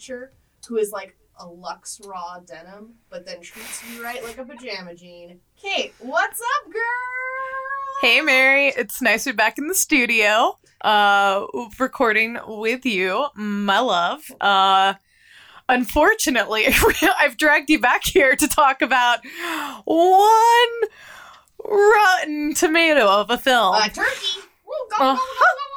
creature who is like a Lux Raw denim, but then treats you right like a pajama jean. Kate, what's up, girl? Hey Mary, it's nice to be back in the studio, uh, recording with you, my love. Uh, unfortunately, I've dragged you back here to talk about one rotten tomato of a film. Uh, turkey. Gobble, gobble, gobble, gobble.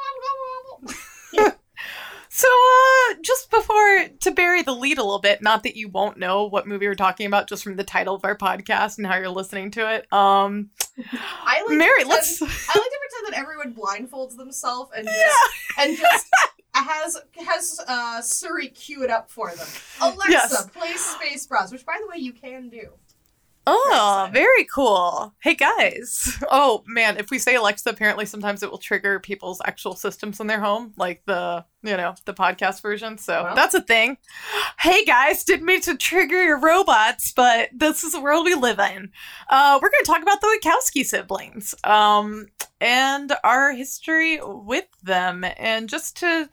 So, uh, just before to bury the lead a little bit, not that you won't know what movie we're talking about just from the title of our podcast and how you're listening to it. Um, I like to Mary, pretend- let's. I like to pretend that everyone blindfolds themselves and just and just has has uh Siri cue it up for them. Alexa, Yes. play Space Bros, which by the way you can do. Oh, very cool. Hey guys. Oh man, if we say Alexa, apparently sometimes it will trigger people's actual systems in their home, like the, you know, the podcast version. So Well. that's a thing. Hey guys, didn't mean to trigger your robots, but this is the world we live in. Uh, we're going to talk about the Wachowski siblings um, and our history with them. And just to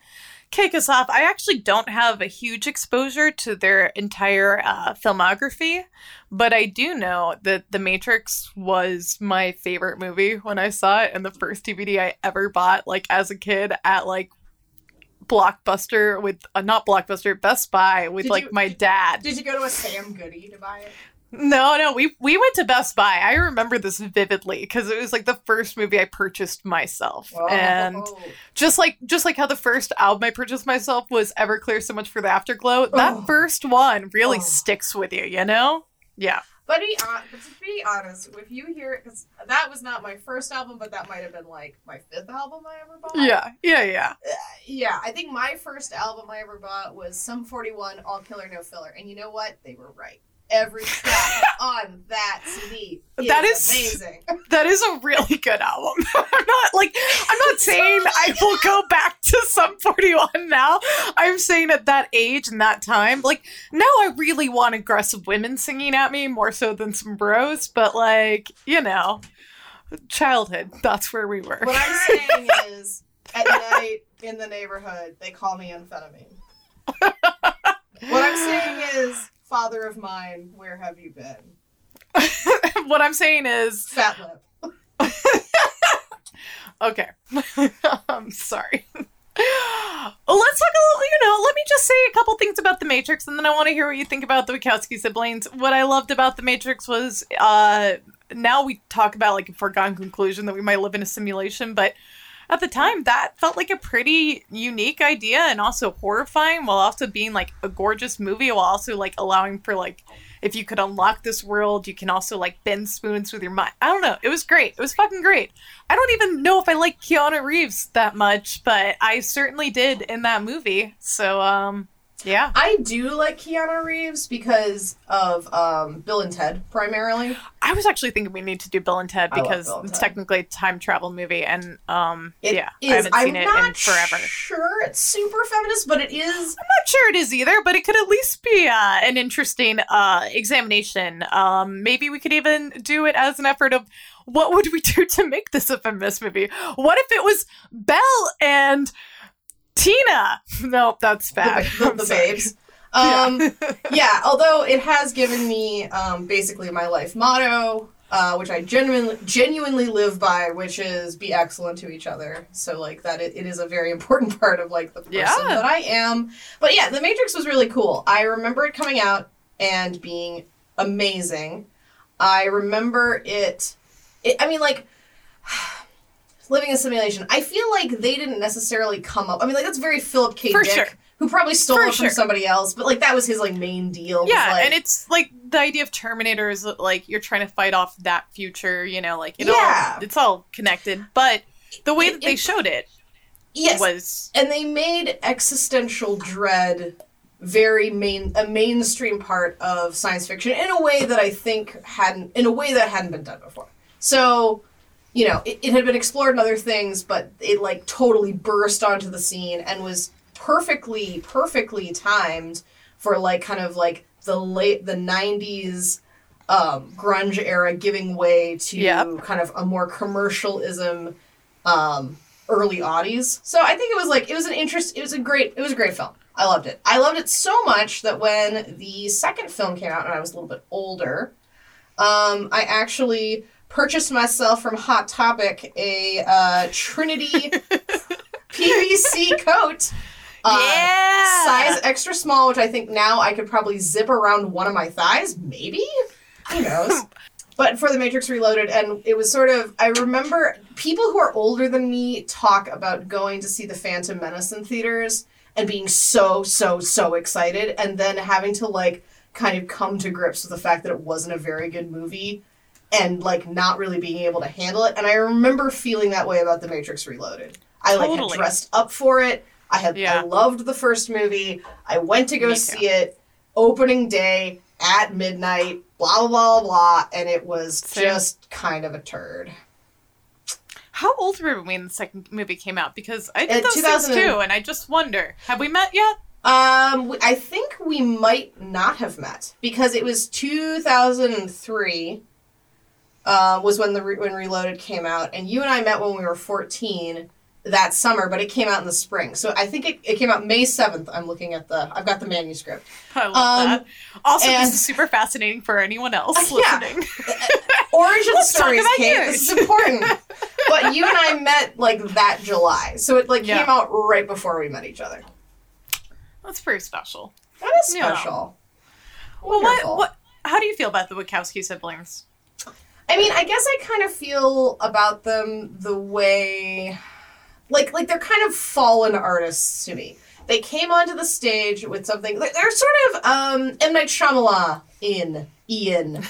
kick us off, I actually don't have a huge exposure to their entire uh, filmography. But I do know that The Matrix was my favorite movie when I saw it, and the first DVD I ever bought, like as a kid, at like Blockbuster with uh, not Blockbuster, Best Buy with Did like you- my dad. Did you go to a Sam Goody to buy it? No, no, we we went to Best Buy. I remember this vividly because it was like the first movie I purchased myself, and just like just like how the first album I purchased myself was Everclear, so much for the Afterglow. That Oh. first one really Oh. sticks with you, you know? Yeah. But, be hon- but to be honest, if you hear it, because that was not my first album, but that might have been like my fifth album I ever bought. Yeah, yeah, yeah. Uh, yeah, I think my first album I ever bought was Sum 41, All Killer No Filler. And you know what? They were right. Every track on that CD is, That is- amazing. That is a really good album. I'm not like I'm not saying I will go back to Sum 41 now. I'm saying at that age and that time, like now I really want aggressive women singing at me more so than some bros, but like, you know, childhood, that's where we were. what I'm saying is, at night in the neighborhood, they call me amphetamine. what I'm saying is, father of mine, where have you been? what I'm saying is Fat lip. Okay. I'm sorry. Well, let's talk a little, you know, let me just say a couple things about The Matrix and then I want to hear what you think about the Wachowski siblings. What I loved about The Matrix was uh now we talk about like a foregone conclusion that we might live in a simulation, but at the time that felt like a pretty unique idea and also horrifying while also being like a gorgeous movie while also like allowing for like if you could unlock this world, you can also like bend spoons with your mind. I don't know. It was great. It was fucking great. I don't even know if I like Keanu Reeves that much, but I certainly did in that movie. So, um, yeah. I do like Keanu Reeves because of um, Bill and Ted, primarily. I was actually thinking we need to do Bill and Ted because and it's Ted. technically a time travel movie, and um, It yeah, is- I haven't seen I'm it not in forever. sure it's super feminist, but it is. I'm not sure it is either, but it could at least be uh, an interesting uh, examination. Um, maybe we could even do it as an effort of what would we do to make this a feminist movie? What if it was Belle and Tina? No, that's bad. the, I'm the babes. Um, Yeah. yeah. although it has given me um, basically my life motto, uh, which I genuinely genuinely live by, which is be excellent to each other. So like that, it, it is a very important part of like the person Yeah. that I am. But yeah, The Matrix was really cool. I remember it coming out and being amazing. I remember it. it I mean, like. Living a simulation. I feel like they didn't necessarily come up. I mean, like that's very Philip K. For Dick, sure. who probably stole For it from sure. somebody else. But like that was his like main deal. was, Yeah, like- and it's like the idea of Terminator is like you're trying to fight off that future, you know, like it Yeah. all it's all connected. But the way It- that they it- showed it yes, was and they made existential dread very main a mainstream part of science fiction in a way that I think hadn't in a way that hadn't been done before. So, you know, it, it had been explored in other things, but it like totally burst onto the scene and was perfectly perfectly timed for like kind of like the late the 90s um, grunge era giving way to Yep. kind of a more commercialism um, early oddies. So I think it was like it was an interest. It was a great. It was a great film. I loved it. I loved it so much that when the second film came out and I was a little bit older, um, I actually purchased myself from Hot Topic a uh, Trinity PVC coat. Uh, yeah. Size extra small, which I think now I could probably zip around one of my thighs, maybe? Who knows? but for The Matrix Reloaded, and it was sort of, I remember people who are older than me talk about going to see The Phantom Menace in theaters and being so, so, so excited, and then having to, like, kind of come to grips with the fact that it wasn't a very good movie and, like, not really being able to handle it. And I remember feeling that way about The Matrix Reloaded. I, like, had dressed up for it. I had I loved the first movie. I went to go Me too. see it opening day at midnight, blah blah blah blah, and it was Same. just kind of a turd. How old were we when the second movie came out? Because I did Uh, those 2000 things too, and I just wonder: have we met yet? Um, I think we might not have met because it was 2003. Uh, was when the re- when Reloaded came out, and you and I met when we were 14 that summer, but it came out in the spring. So I think it, it came out May 7th. I'm looking at the I've got the manuscript. I love Um, that. Also, and- this is super fascinating for anyone else Uh, yeah. listening. Origin Let's talk stories, about Kate. yours. This is important. but you and I met like that July, so it like Yeah. came out right before we met each other. That's pretty special. That is Yeah. special. Well, Wonderful. what? What? How do you feel about the Wachowski siblings? I mean, I guess I kind of feel about them the way, like, like they're kind of fallen artists to me. They came onto the stage with something. They're they're sort of um, M Night Shyamalan in Ian.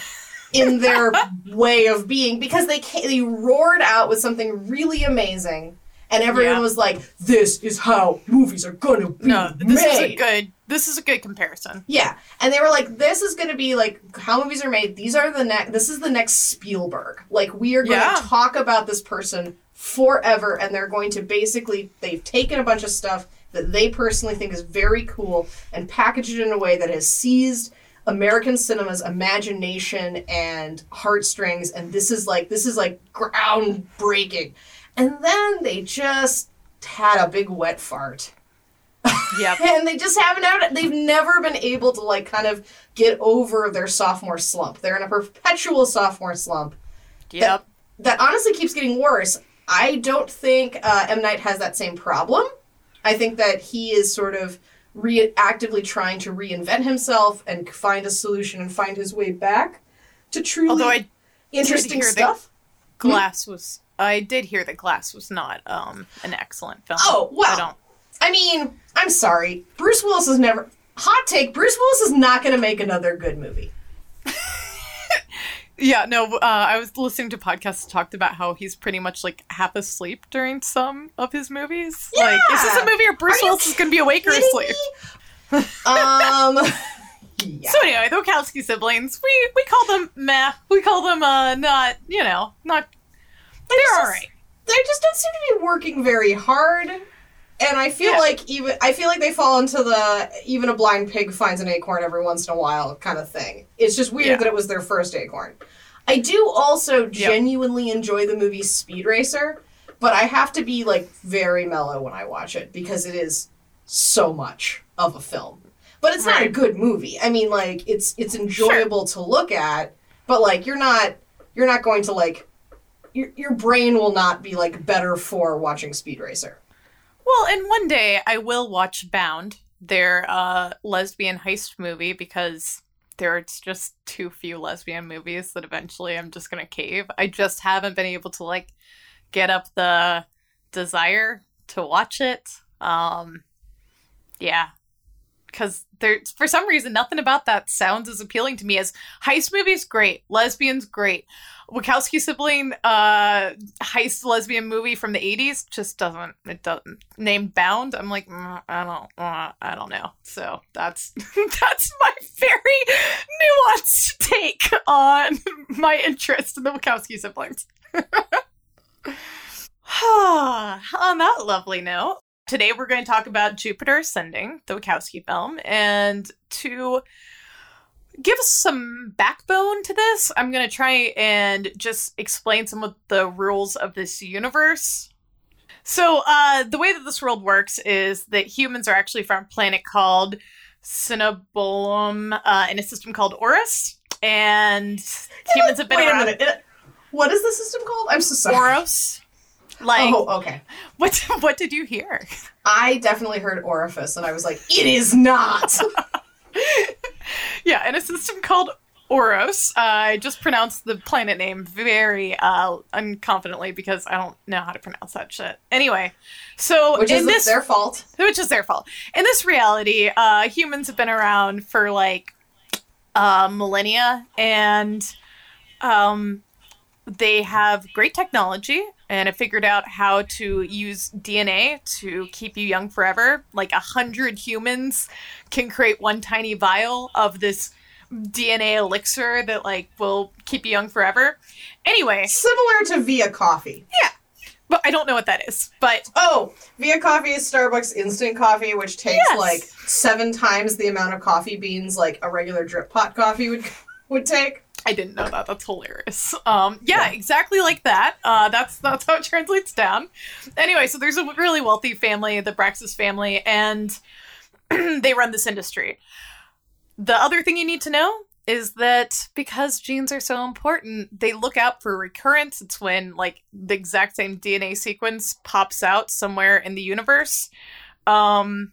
In their way of being, because they ca they roared out with something really amazing, and everyone Yeah. was like, "This is how movies are gonna be No, this is a made." good. This is a good comparison. Yeah, and they were like, "This is going to be like how movies are made. These are the next. This is the next Spielberg. Like we are going to Yeah. talk about this person forever, and they're going to basically they've taken a bunch of stuff that they personally think is very cool and packaged it in a way that has seized American cinema's imagination and heartstrings, and this is like this is like groundbreaking. And then they just had a big wet fart Yep. and they just haven't had they've never been able to like kind of get over their sophomore slump they're in a perpetual sophomore slump Yep. that honestly keeps getting worse i don't think uh, m night has that same problem i think that he is sort of re- actively trying to reinvent himself and find a solution and find his way back to truly Although I interesting stuff Glass was. I did hear that Glass was not um an excellent film. Oh, well. I mean, I'm sorry. Bruce Willis is never. Hot take Bruce Willis is not going to make another good movie. Yeah, no. Uh, I was listening to podcasts talked about how he's pretty much like half asleep during some of his movies. Like, is this a movie where Bruce Are Willis is going to be awake or asleep? um. Yeah. So anyway, the Wachowski siblings, we we call them meh. We call them uh not you know not. They're just- all right. They just don't seem to be working very hard. And I feel Yeah. like even I feel like they fall into the even a blind pig finds an acorn every once in a while kind of thing. It's just weird Yeah. that it was their first acorn. I do also genuinely enjoy the movie Speed Racer, but I have to be like very mellow when I watch it because it is so much of a film. But it's not a good movie. I mean like it's it's enjoyable to look at, but like you're not you're not going to like your your brain will not be like better for watching Speed Racer. Well, and one day I will watch Bound, their uh, lesbian heist movie, because there's just too few lesbian movies that eventually I'm just gonna cave. I just haven't been able to like get up the desire to watch it. Um, yeah, because there's for some reason nothing about that sounds as appealing to me as heist movies. Great, lesbians, great. Wachowski sibling uh heist lesbian movie from the 80s just doesn't it doesn't name bound. I'm like mm, i don't uh, i don't know. So that's that's my very nuanced take on my interest in the wachowski siblings. On that lovely note today we're going to talk about jupiter ascending the wachowski film and to give us some backbone to this, I'm going to try and just explain some of the rules of this universe. So, uh, the way that this world works is that humans are actually from a planet called Cinnabulum uh, in a system called Oris. And humans have been Wait a around. minute. It- What is the system called? I'm so sorry. Oros? Like, oh, okay. what, what did you hear? I definitely heard orifice, and I was like, it is not. Yeah, in a system called Oros. Uh, I just pronounced the planet name very uh, unconfidently because I don't know how to pronounce that shit. Anyway, so Which is this their fault. which is their fault. In this reality, uh, humans have been around for like uh, millennia, and um, they have great technology and have figured out how to use DNA to keep you young forever. Like a hundred humans can create one tiny vial of this DNA elixir that like will keep you young forever. Anyway, Similar to Via Coffee. Yeah. But I don't know what that is. But Oh, Via Coffee is Starbucks instant coffee, which takes Yes. like seven times the amount of coffee beans like a regular drip pot coffee would would take. I didn't know that. That's hilarious. Um, yeah, Yeah. exactly like that. Uh, that's that's how it translates down. Anyway, so there's a really wealthy family, the Braxis family, and they run this industry. The other thing you need to know is that because genes are so important, they look out for recurrence. It's when like the exact same DNA sequence pops out somewhere in the universe. Um,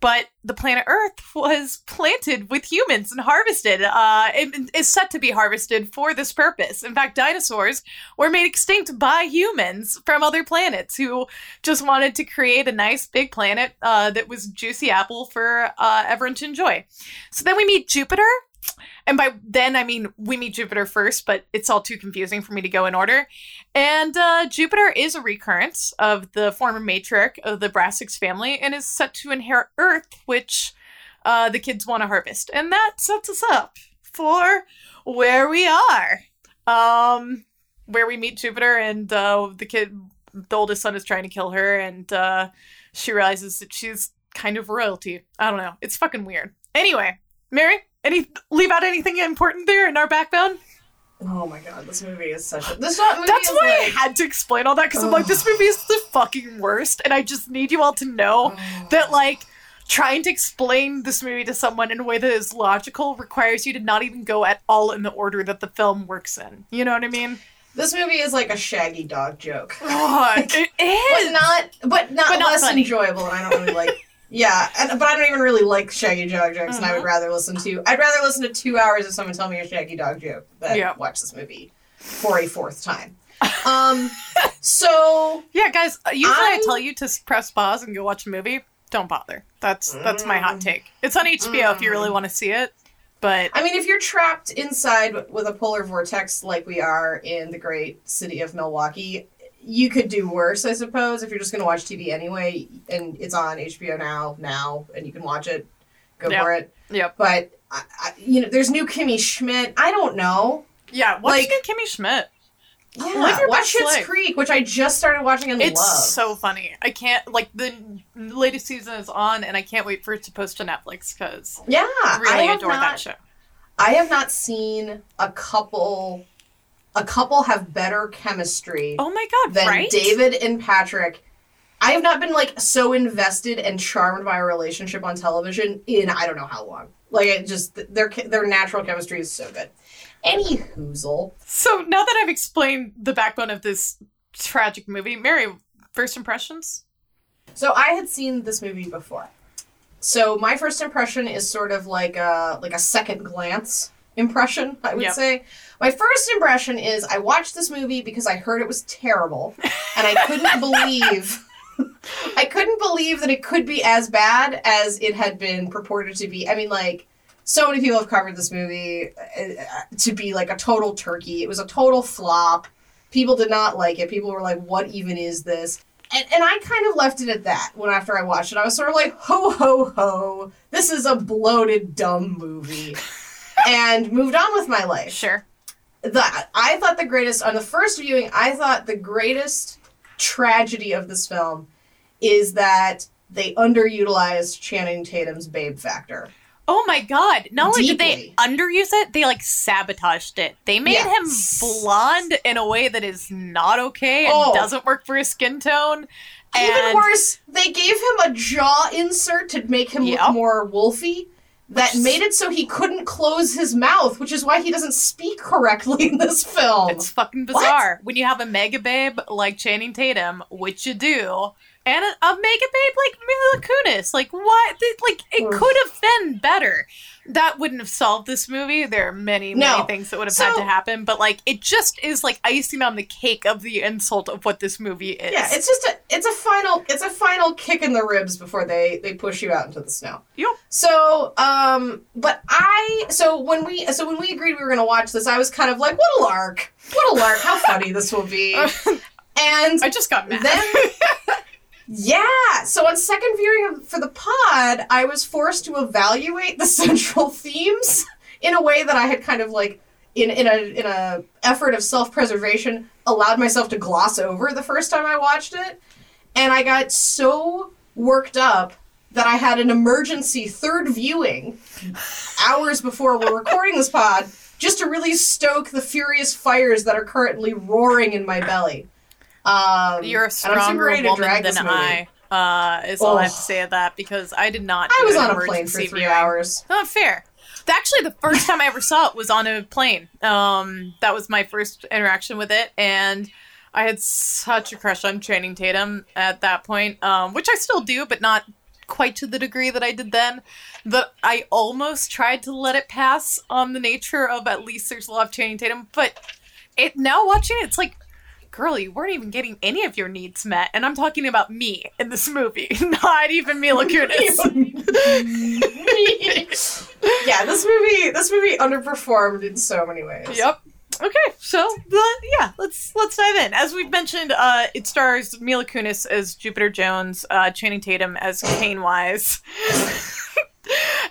but the planet Earth was planted with humans and harvested. Uh, it is set to be harvested for this purpose. In fact, dinosaurs were made extinct by humans from other planets who just wanted to create a nice big planet uh, that was juicy apple for uh, everyone to enjoy. So then we meet Jupiter. And by then, I mean we meet Jupiter first, but it's all too confusing for me to go in order. And uh, Jupiter is a recurrence of the former matriarch of the Brassix family and is set to inherit Earth, which uh, the kids want to harvest. And that sets us up for where we are. Um, where we meet Jupiter, and uh, the kid, the oldest son, is trying to kill her, and uh, she realizes that she's kind of royalty. I don't know. It's fucking weird. Anyway, Mary, any leave out anything important there in our backbone? Oh my god, this movie is such a this movie That's is why I had to explain all that because I'm like, this movie is the fucking worst, and I just need you all to know oh. that like trying to explain this movie to someone in a way that is logical requires you to not even go at all in the order that the film works in. You know what I mean? this movie is like a shaggy dog joke. God, it But not but not, But less funny. enjoyable and I don't really like Yeah, and, but I don't even really like shaggy dog jokes, and I would Mhm. rather listen to. I'd rather listen to two hours of someone tell me a shaggy dog joke than Yeah. watch this movie for a fourth time. Um, so Yeah, guys. uh, Usually I I'm- tell you to press pause and go watch a movie. Don't bother. That's that's my hot Mm. take. It's on HBO if you really want to see it. But I mean, if you're trapped inside with a polar vortex like we are in the great city of Milwaukee, you could do worse, I suppose. If you're just going to watch TV anyway, and it's on HBO now, now, and you can watch it, go Yep. for it. Yep. But I, I, you know, there's new Kimmy Schmidt. I don't know. yeah, watch Like- new Kimmy Schmidt. Yeah, Live your watch Schitt's. Creek, which I just started watching and It's love. so funny. I can't like the latest season is on, and I can't wait for it to post to Netflix because yeah, I really adore not, that show. I have not seen a couple. A couple have better chemistry Oh my god! than right? David and Patrick. I have not been like so invested and charmed by a relationship on television in I don't know how long. Like it just their their natural chemistry is so good. Any hoozle. So now that I've explained the backbone of this tragic movie, Mary, first impressions? So I had seen this movie before. So my first impression is sort of like a like a second glance impression, I would Yep. say. My first impression is I watched this movie because I heard it was terrible and I couldn't believe I couldn't believe that it could be as bad as it had been purported to be. I mean like so many people have covered this movie uh, to be like a total turkey. It was a total flop. People did not like it. People were like, "What even is this?" And, and I kind of left it at that when after I watched it. I was sort of like, ho, ho, ho. This is a bloated, dumb movie. and moved on with my life. Sure. The, I thought the greatest, on the first viewing, I thought the greatest tragedy of this film is that they underutilized Channing Tatum's babe factor. Oh my god! Not only did they underuse it, they like sabotaged it. They made him blonde in a way that is not okay and Oh. doesn't work for his skin tone. Even worse, they gave him a jaw insert to make him Yep. look more wolfy. That Which- made it so he couldn't close his mouth, which is why he doesn't speak correctly in this film. It's fucking bizarre. When you have a mega babe like Channing Tatum, which you do, and a, a mega babe like Mila Kunis, like what? Like it Oof. could have been better. That wouldn't have solved this movie. There are many, many things that would have had to happen, but like it just is like icing on the cake of the insult of what this movie is. yeah, it's just a it's a final it's a final kick in the ribs before they they push you out into the snow. Yep. So, um, but I so when we so when we agreed we were gonna watch this, I was kind of like, what a lark, what a lark, how funny this will be, and I just got mad. then yeah so on second viewing for the pod i was forced to evaluate the central themes in a way that i had kind of like in, in a in a effort of self-preservation allowed myself to gloss over the first time i watched it. And i got so worked up that i had an emergency third viewing hours before we're recording this pod just to really stoke the furious fires that are currently roaring in my belly um, You're a stronger woman than. I. Uh, is all I have to Oh. say of that because I did not. I was on a plane for three viewing. hours. Not fair. Actually, the first time I ever saw it was on a plane. Um, that was my first interaction with it, and I had such a crush on Channing Tatum at that point, um, which I still do, but not quite to the degree that I did then. That I almost tried to let it pass on the nature of at least there's a lot of Channing Tatum, but it now watching it, it's like. Girl, you weren't even getting any of your needs met, and I'm talking about me in this movie, not even Mila Kunis. yeah, this movie this movie underperformed in so many ways. Yep. Okay, so the, yeah, let's let's dive in. As we've mentioned, uh, it stars Mila Kunis as Jupiter Jones, uh, Channing Tatum as Caine Wise,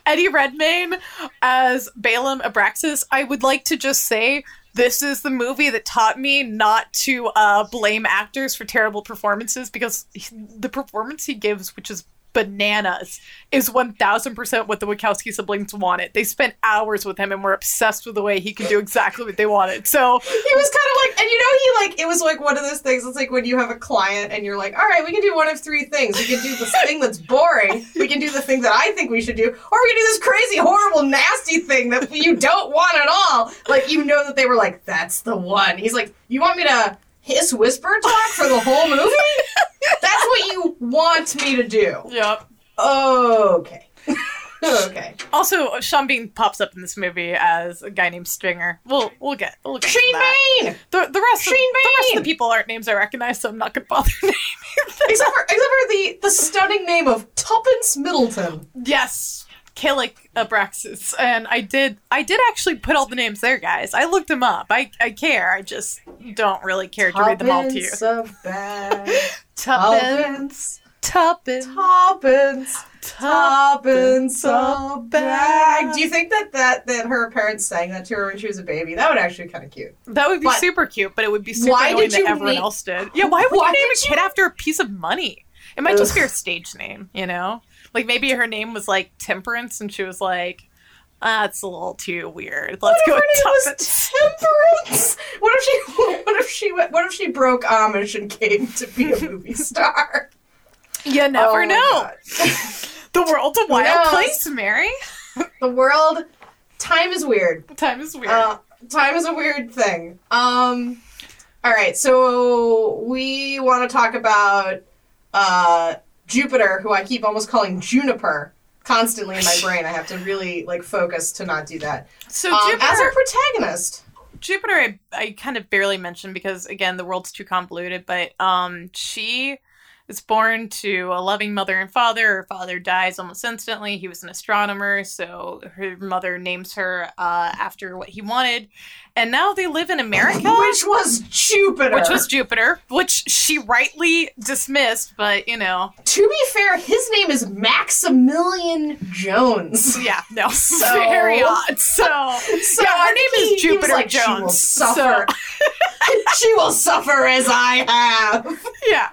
Eddie Redmayne as Balaam Abraxas. I would like to just say this is the movie that taught me not to uh, blame actors for terrible performances because he- the performance he gives, which is bananas, is 1000% what the Wachowski siblings wanted. They spent hours with him and were obsessed with the way he could do exactly what they wanted. So, He was kind of like, and you know, he like, it was like one of those things. It's like when you have a client and you're like, all right, we can do one of three things. We can do this thing that's boring. We can do the thing that I think we should do, or we can do this crazy, horrible, nasty thing that you don't want at all. Like, you know that they were like, that's the one. He's like, you want me to hiss whisper talk for the whole movie? That's what you want me to do. yep. Okay. okay. Also, Sean Bean pops up in this movie as a guy named Stinger. We'll we'll get we'll get to Shane that. Bain! The, the rest of, Shane the rest of the people aren't names I recognize, so I'm not gonna bother naming them. Except for, except for the, the stunning name of Tuppence Middleton. Yes, Kalique Abraxas, and I did I did actually put all the names there, guys. I looked them up. I I care. I just don't really care to read them all to you. Tuppence a bag. Tuppence, Tuppence. Tuppence, Tuppence. A bag. Do you think that, that that her parents sang that to her when she was a baby? That would actually be kind of cute. That would be But- super cute, but it would be super Why annoying did that you everyone name- else did. Yeah, why would Why you name a kid after a piece of money? It might just be her stage name, you know? Like maybe her name was like Temperance and she was like, "That's a little too weird. Let's What go if her name was. Temperance? What if she what if she what if she broke Amish and came to be a movie star? You never Oh know. The world's a wild place, Mary. The world time is weird. Time is weird. Uh, time is a weird thing. Um, all right, so we want to talk about uh, Jupiter, who I keep almost calling Juniper constantly in my brain. I have to really like focus to not do that. so Um, Jupiter, as our protagonist, Jupiter, I, I kind of barely mentioned because again, the world's too convoluted. But um, she is born to a loving mother and father. Her father dies almost instantly. He was an astronomer, so her mother names her uh, after what he wanted. And now they live in America, which was Jupiter. which was Jupiter, which she rightly dismissed. But you know, to be fair, his name is Maximilian Jones. yeah, no, So- very odd. So, So yeah, her name he- is Jupiter like, She will Jones. suffer. she will suffer as I have. yeah.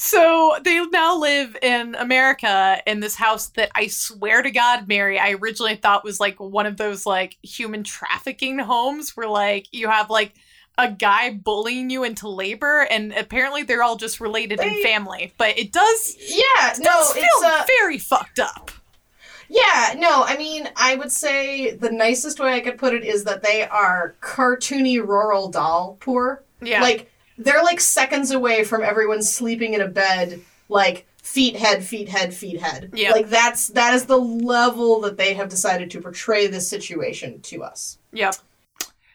So they now live in America in this house that I swear to God, Mary, I originally thought was like one of those like human trafficking homes where like you have like a guy bullying you into labor, and apparently they're all just related in family. But it does, Yeah, it no, feel it's uh, very fucked up. yeah, no. I mean, I would say the nicest way I could put it is that they are cartoony rural doll poor. Yeah, Like they're like seconds away from everyone sleeping in a bed, like feet head, feet head, feet head. Yeah. Like that's that is the level that they have decided to portray this situation to us. Yep.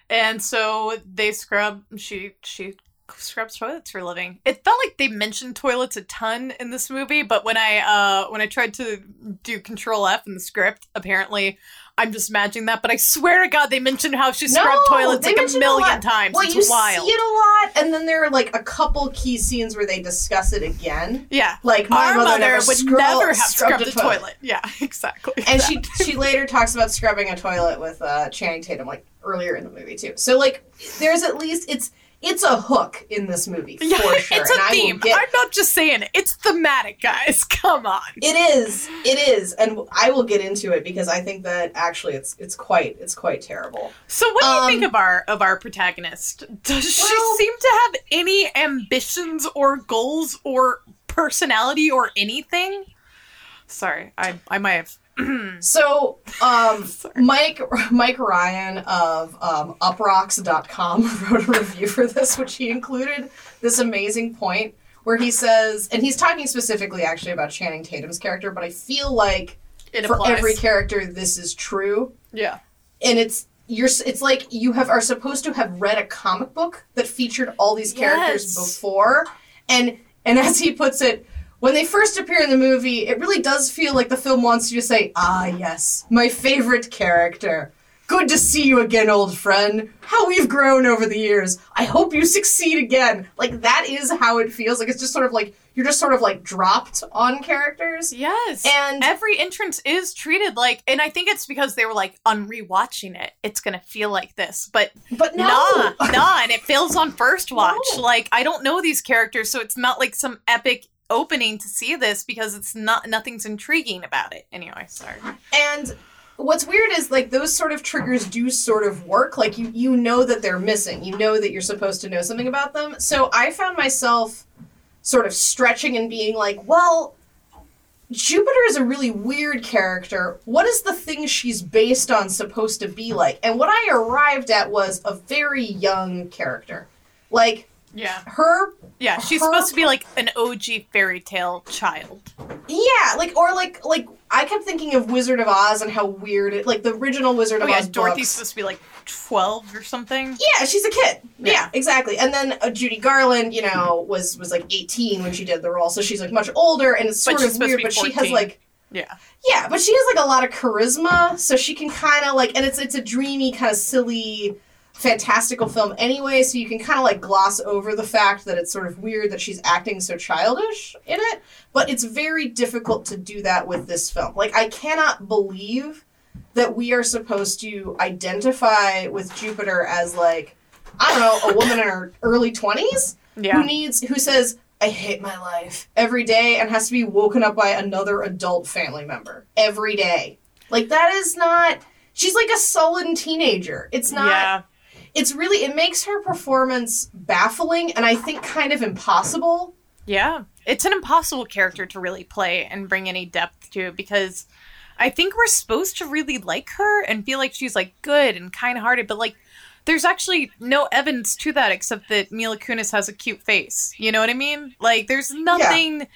And so they scrub. She she scrubs toilets for a living. It felt like they mentioned toilets a ton in this movie, but when I uh when I tried to do Control F in the script, apparently I'm just imagining that. But I swear to God, they mentioned how she scrubbed No, toilets like a mention it a million times. Well, it's you wild. see it a lot, and then there are like a couple key scenes where they discuss it again. yeah. Like my Our mother, mother never would never have scrubbed scrubbed, a toilet. Yeah, exactly. and she she later talks about scrubbing a toilet with uh, Channing Tatum like earlier in the movie too. So like there's at least it's it's a hook in this movie for yeah, sure. it's a theme. get I'm not just saying it. It's thematic, guys. Come on. it is it is, and I will get into it because I think that actually it's it's quite it's quite terrible. So what do you Um, think of our of our protagonist? Does she seem to have any ambitions or goals or personality or anything? Sorry, I I might have So um, Mike Mike Ryan of um, uproxx.com wrote a review for this, which he included this amazing point where he says, and he's talking specifically actually about Channing Tatum's character, but I feel like it for applies. every character this is true yeah. and it's you're it's like you have are supposed to have read a comic book that featured all these characters Yes. before and and as he puts it when they first appear in the movie it really does feel like the film wants you to say ah yes my favorite character good to see you again old friend how we've grown over the years i hope you succeed again like that is how it feels like it's just sort of like you're just sort of like dropped on characters Yes. and every entrance is treated like and I think it's because they were like on rewatching it, it's gonna feel like this. But but no nah, nah, and it feels on first watch. No. Like I don't know these characters, so it's not like some epic opening to see this because it's not nothing's intriguing about it. Anyway, sorry. And what's weird is like those sort of triggers do sort of work. Like you you know that they're missing. You know that you're supposed to know something about them. So I found myself sort of stretching and being like, well, Jupiter is a really weird character. What is the thing she's based on supposed to be like? And what I arrived at was a very young character. Like Yeah. her Yeah, she's Her- supposed to be like an OG fairy tale child. yeah, like or like like I kept thinking of Wizard of Oz and how weird it like the original Wizard Oh of yeah, Oz Dorothy's books. supposed to be like twelve or something. Yeah, she's a kid. Yeah, Yeah. exactly. And then uh, Judy Garland, you know, was was like 18 when she did the role, so she's like much older, and it's sort she's of weird. But she has like Yeah. yeah, but she has like a lot of charisma, so she can kind of like, and it's it's a dreamy kind of silly, fantastical film anyway. So you can kind of like gloss over the fact that it's sort of weird that she's acting so childish in it. But it's very difficult to do that with this film. Like I cannot believe that we are supposed to identify with Jupiter as like I don't know a woman in her early twenties Yeah. who needs who says I hate my life every day and has to be woken up by another adult family member every day. Like that is not she's like a sullen teenager. It's not Yeah. It's really it makes her performance baffling and I think kind of impossible. Yeah. It's an impossible character to really play and bring any depth to because I think we're supposed to really like her and feel like she's like good and kind hearted, but like there's actually no evidence to that except that Mila Kunis has a cute face. You know what I mean? Like there's nothing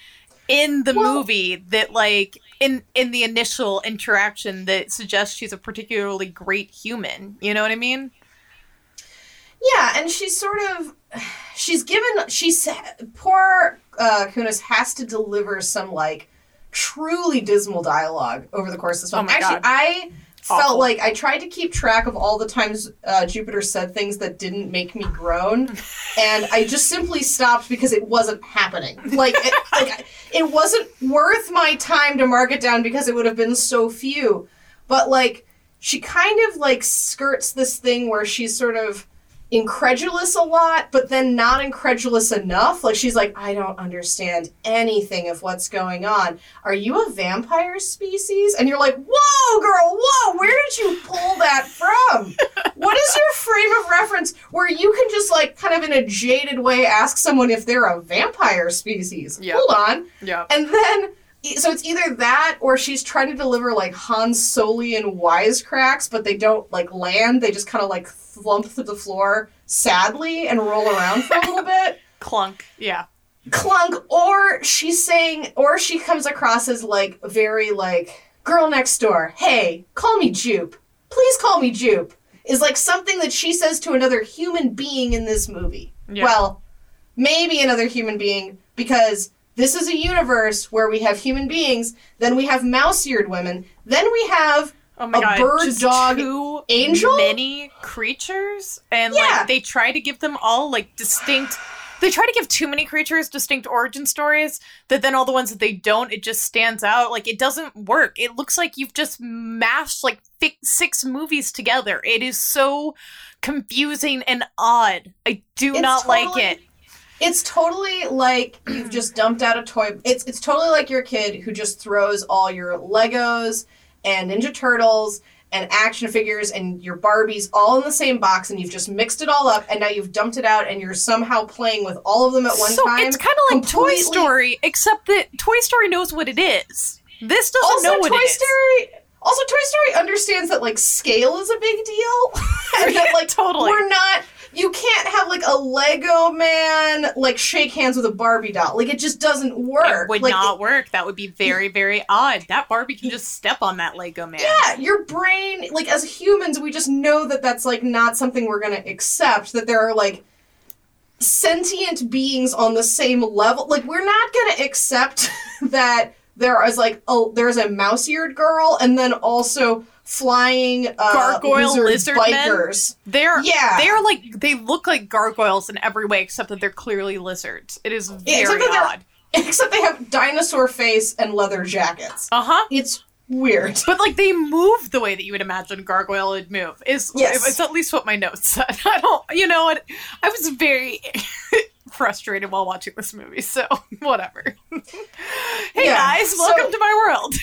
in the Well- movie that like in in the initial interaction that suggests she's a particularly great human. You know what I mean? Yeah, and she's sort of she's given she's poor uh Kunis has to deliver some like truly dismal dialogue over the course of this film. Oh Actually, God. I felt Awful. like I tried to keep track of all the times uh, Jupiter said things that didn't make me groan, and I just simply stopped because it wasn't happening. Like, it, like it wasn't worth my time to mark it down because it would have been so few. But like, she kind of like skirts this thing where she's sort of incredulous a lot, but then not incredulous enough. Like she's like, I don't understand anything of what's going on. Are you a vampire species? And you're like, whoa, girl, whoa, where did you pull that from? what is your frame of reference where you can just like kind of in a jaded way ask someone if they're a vampire species? Yep. Hold on. Yeah. And then so it's either that or she's trying to deliver like Han Solian wisecracks, but they don't like land. They just kind of like thump through the floor sadly and roll around for a little bit. Clunk. Yeah. Clunk, or she's saying, or she comes across as like very like girl next door. Hey, call me Jupe. Please call me Jupe. Is like something that she says to another human being in this movie. Yeah. Well, maybe another human being because this is a universe where we have human beings, then we have mouse-eared women, then we have Oh my a god. bird, dog, too angel? many creatures and Yeah. like they try to give them all like distinct they try to give too many creatures distinct origin stories that then all the ones that they don't it just stands out like it doesn't work it looks like you've just mashed like fi- six movies together it is so confusing and odd i do It's not like it It's totally like you've just dumped out a toy. It's it's totally like your kid who just throws all your Legos and Ninja Turtles and action figures and your Barbies all in the same box and you've just mixed it all up and now you've dumped it out and you're somehow playing with all of them at one so time. it's kind of like toy story except that toy story knows what it is this doesn't also, know what Toy it is Story. Also, Toy Story understands that like scale is a big deal, and that like Totally. we're not. You can't have like a Lego man like shake hands with a Barbie doll. Like it just doesn't work. It would like, not work. That would be very, very odd. That Barbie can just step on that Lego man. Yeah, your brain, like as humans, we just know that that's like not something we're gonna accept. That there are like sentient beings on the same level. Like we're not gonna accept that there is like oh there's a mouse-eared girl and then also flying uh, Gargoyle lizard men? bikers. They're Yeah. they're like they look like gargoyles in every way except that they're clearly lizards. It is Yeah, except very they're- odd. Except they have dinosaur face and leather jackets. Uh huh. It's weird. But like they move the way that you would imagine a gargoyle would move. Is Yes. it's at least what my notes said. I don't you know what I was very frustrated while watching this movie, so whatever. hey Yeah, guys, so- welcome to my world.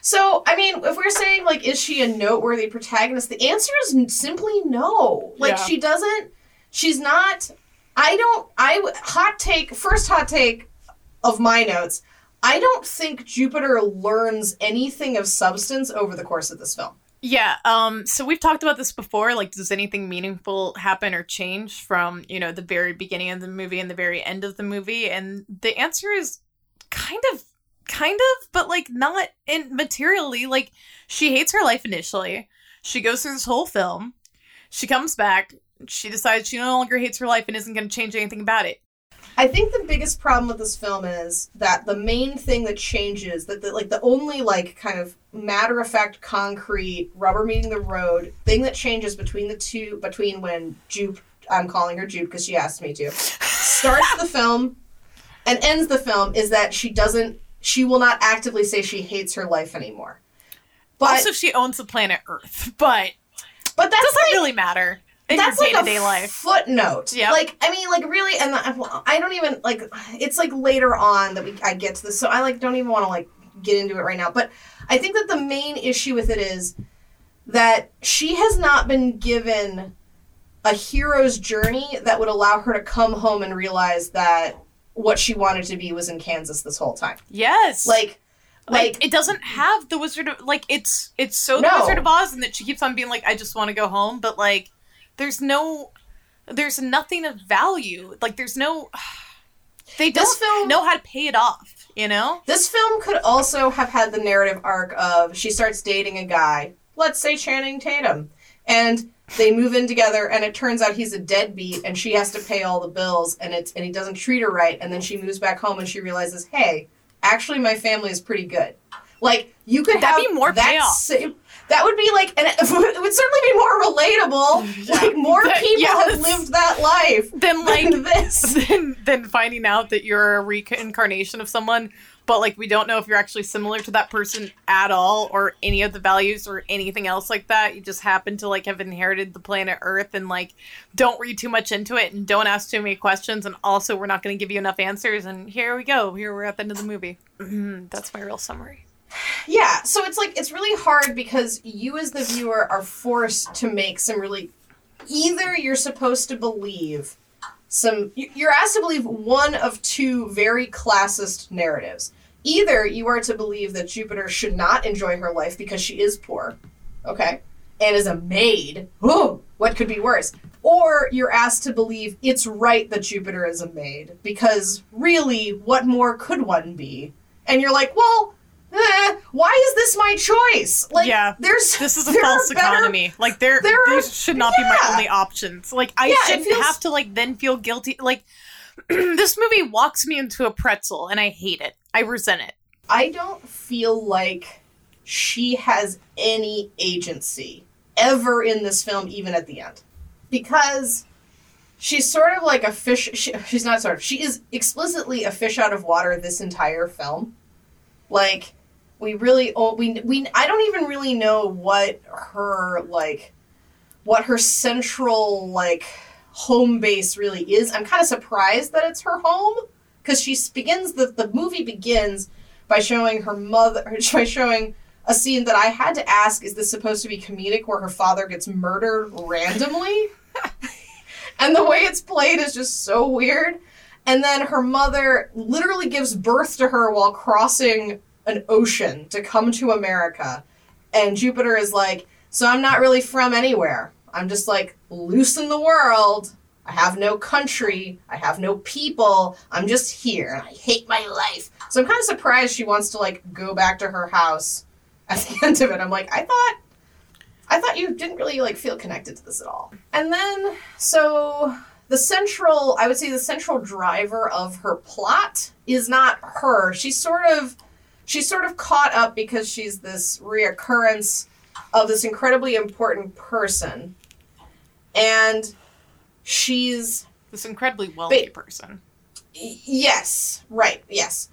So, I mean, if we're saying like, is she a noteworthy protagonist? The answer is simply no. Like, Yeah. she doesn't. She's not. I don't. I hot take. First hot take of my notes. I don't think Jupiter learns anything of substance over the course of this film. Yeah, um, so we've talked about this before. Like, does anything meaningful happen or change from, you know, the very beginning of the movie and the very end of the movie? And the answer is kind of, kind of, but like not in materially. Like, she hates her life initially. She goes through this whole film. She comes back. She decides she no longer hates her life and isn't going to change anything about it. I think the biggest problem with this film is that the main thing that changes, that the, like the only like kind of matter of fact, concrete, rubber meeting the road thing that changes between the two, between when Jupe, I'm calling her Jupe because she asked me to, starts the film and ends the film is that she doesn't, she will not actively say she hates her life anymore. But also, she owns the planet Earth, but but that doesn't like, really matter that's like a life. footnote. Yep. Like I mean, like really, and I, well, I don't even like. It's like later on that we I get to this, so I like don't even want to like get into it right now. But I think that the main issue with it is that she has not been given a hero's journey that would allow her to come home and realize that what she wanted to be was in Kansas this whole time. Yes. Like, like, like it doesn't have the Wizard of like it's it's so No. the Wizard of Oz and that she keeps on being like I just want to go home, but like there's no there's nothing of value. Like there's no they This don't film- know how to pay it off, you know? This film could also have had the narrative arc of she starts dating a guy, let's say Channing Tatum, and they move in together and it turns out he's a deadbeat and she has to pay all the bills and it's and he doesn't treat her right and then she moves back home and she realizes, "Hey, actually my family is pretty good." Like you could That'd have be more that payoff. same that would be like, and it would certainly be more relatable. Like more That- people yes. have lived that life than like than this. Than, then finding out that you're a reincarnation of someone but like we don't know if you're actually similar to that person at all or any of the values or anything else like that you just happen to like have inherited the planet earth and like don't read too much into it and don't ask too many questions and also we're not going to give you enough answers and here we go here we're at the end of the movie mm-hmm. that's my real summary Yeah, so it's like it's really hard because you as the viewer are forced to make some really either you're supposed to believe some you- you're asked to believe one of two very classist narratives. Either you are to believe that Jupiter should not enjoy her life because she is poor, okay, and is a maid. Ooh, what could be worse? Or you're asked to believe it's right that Jupiter is a maid because really, what more could one be? And you're like, well, eh, why is this my choice? Like, Yeah, there's this is a false are better- economy like there, there are- these should not be my only options like i Yeah, shouldn't feels- have to like then feel guilty like this movie walks me into a pretzel and i hate it i resent it I don't feel like she has any agency ever in this film, even at the end. Because she's sort of like a fish. She, she's not sort of. She is explicitly a fish out of water this entire film. Like, we really. o- We, we, I don't even really know what her, like, what her central, like, home base really is. I'm kind of surprised that it's her home. Because she begins, the, the movie begins by showing her mother by showing a scene that I had to ask is this supposed to be comedic where her father gets murdered randomly? and the way it's played is just so weird. And then her mother literally gives birth to her while crossing an ocean to come to America. And Jupiter is like, So I'm not really from anywhere. I'm just like loose in the world. I have no country. I have no people. I'm just here and I hate my life. So I'm kind of surprised she wants to like go back to her house at the end of it. I'm like, I thought I thought you didn't really like feel connected to this at all. And then so the central I would say the central driver of her plot is not her. She's sort of she's sort of caught up because she's this reoccurrence of this incredibly important person. And she's this incredibly wealthy Ba- person Yes, right, yes.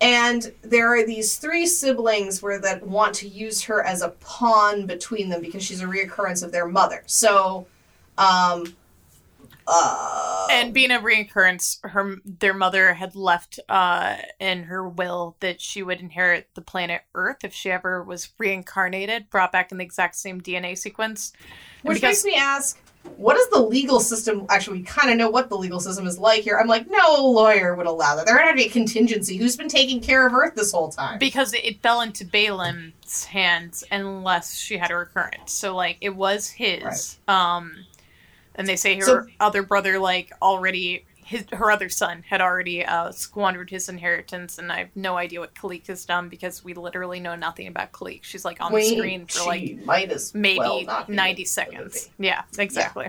And there are these three siblings where that want to use her as a pawn between them because she's a reoccurrence of their mother. So, um, uh, and being a reoccurrence her their mother had left uh in her will that she would inherit the planet earth if she ever was reincarnated brought back in the exact same dna sequence And which because- makes me ask, what is the legal system? Actually, we kind of know what the legal system is like here. I'm like, no lawyer would allow that. There had to be a contingency. Who's been taking care of Earth this whole time? because it, fell into Balaam's hands unless she had a recurrence. So like it was his. Um and they say her So- other brother like already his her other son had already uh, squandered his inheritance and I have no idea what Kalique has done because we literally know nothing about Kalique. She's like on the screen for like might as maybe well 90 in the seconds. Yeah, exactly.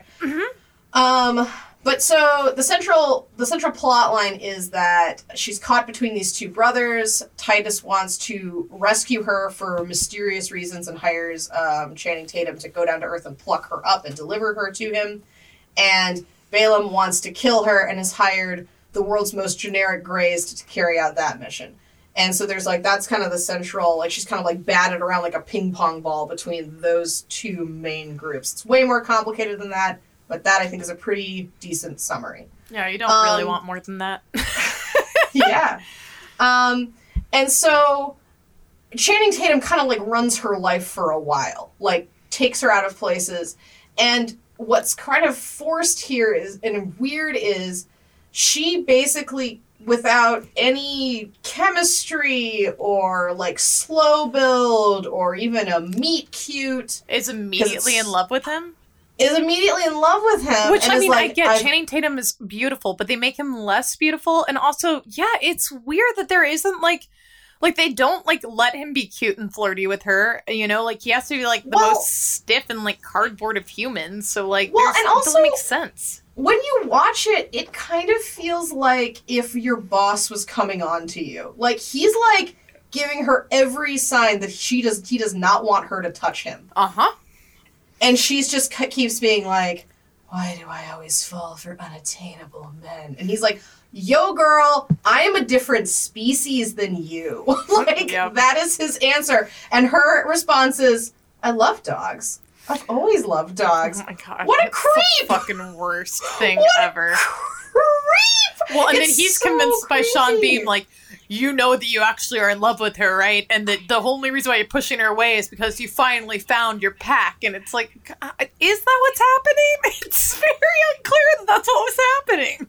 Um, but so the central the central plot line is that she's caught between these two brothers. Titus wants to rescue her for mysterious reasons and hires um, Channing Tatum to go down to Earth and pluck her up and deliver her to him. And Balaam wants to kill her and has hired the world's most generic Greys to, carry out that mission. And so there's like that's kind of the central like she's kind of like batted around like a ping pong ball between those two main groups. It's way more complicated than that, but that I think is a pretty decent summary. Yeah, you don't really Um, want more than that. yeah. Um, and so Channing Tatum kind of like runs her life for a while, like takes her out of places. And what's kind of forced here is, and weird is, she basically, without any chemistry or like slow build or even a meet cute, Is immediately in love with him. is immediately in love with him. Which and I mean, I get I've- Channing Tatum is beautiful, but they make him less beautiful. And also, yeah, it's weird that there isn't like, like they don't like let him be cute and flirty with her. You know, like he has to be like the Well- most stiff and like cardboard of humans. So like, Well, and also- doesn't make sense. when you watch it, it kind of feels like if your boss was coming on to you. Like he's like giving her every sign that she does he does not want her to touch him. Uh huh. And she's just keeps being like, why do I always fall for unattainable men? And he's like, yo, girl, I am a different species than you. like, Yep. that is his answer. And her response is, I love dogs. I've always loved dogs. Oh my god. What a creep! fucking worst thing What a ever. Creep! Well, and It's then he's so convinced by Sean. Bean, like, you know that you actually are in love with her, right? And that the only reason why you're pushing her away is because you finally found your pack. And it's like, is that what's happening? It's very unclear that that's what was happening.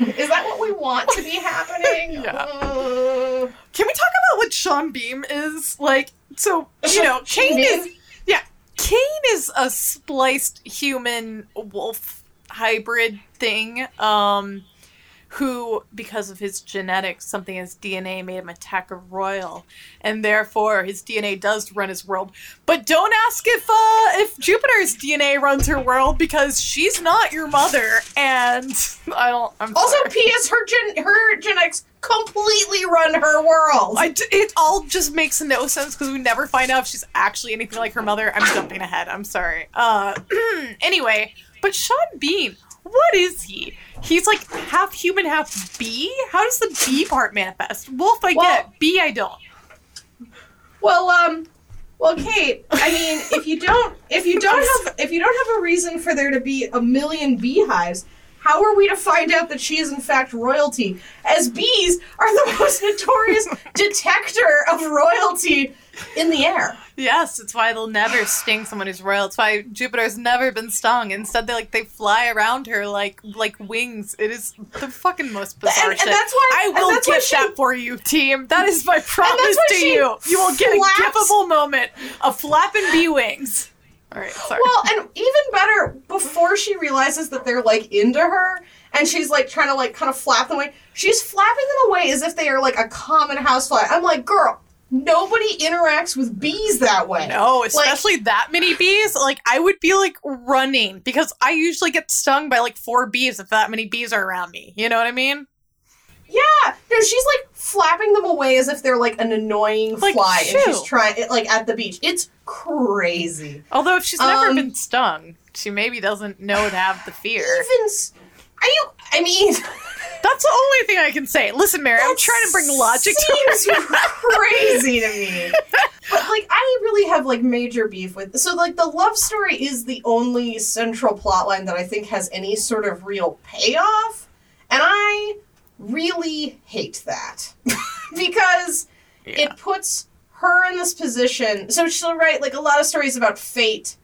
Is that what we want to be happening? Yeah. Uh, Can we talk about what Sean Bean is? Like, so, you know, Caine is. Yeah. Caine is a spliced human wolf hybrid thing. Um, who, because of his genetics, something in his DNA made him attack a royal, and therefore his DNA does run his world. But don't ask if uh, if Jupiter's DNA runs her world because she's not your mother, and I don't. I'm Also, sorry. P.S. Her gen- her genetics completely run her world. I d- it all just makes no sense because we never find out if she's actually anything like her mother. I'm jumping ahead. I'm sorry. Uh, anyway, but Sean Bean, what is he? He's like half human, half bee. How does the bee part manifest? Wolf, I Well- get. Bee, I don't. Well, um, well, Kate. I mean, if you don't, if you don't have, if you don't have a reason for there to be a million beehives, how are we to find out that she is in fact royalty? As bees are the most notorious detector of royalty in the air. Yes, it's why they'll never sting someone who's royal. It's why Jupiter's never been stung. Instead, they like they fly around her like like wings. It is the fucking most bizarre and shit. that's why- I will why she- that for you, team. That is my promise to you. You will get flaps- a giftable moment of flapping bee wings. All right, sorry. Well, and even better, before she realizes that they're like into her, and she's like trying to like kind of flap them away, she's flapping them away as if they are like a common housefly. I'm like, girl, nobody interacts with bees that way. no, especially that many bees. Like I would be like running because I usually get stung by like four bees if that many bees are around me. You know what I mean? Yeah, no, she's like flapping them away as if they're like an annoying Like, fly, and she's trying like at the beach. It's crazy. Although if she's never Um, been stung, she maybe doesn't know to have the fear. Even, are you? I mean, That's the only thing I can say. Listen, Mary, I'm trying to bring logic to seems crazy to me. But like, I really have like major beef with. So like, the love story is the only central plot line that I think has any sort of real payoff, and I really hate that because Yeah. it puts her in this position. So she'll write like a lot of stories about fate,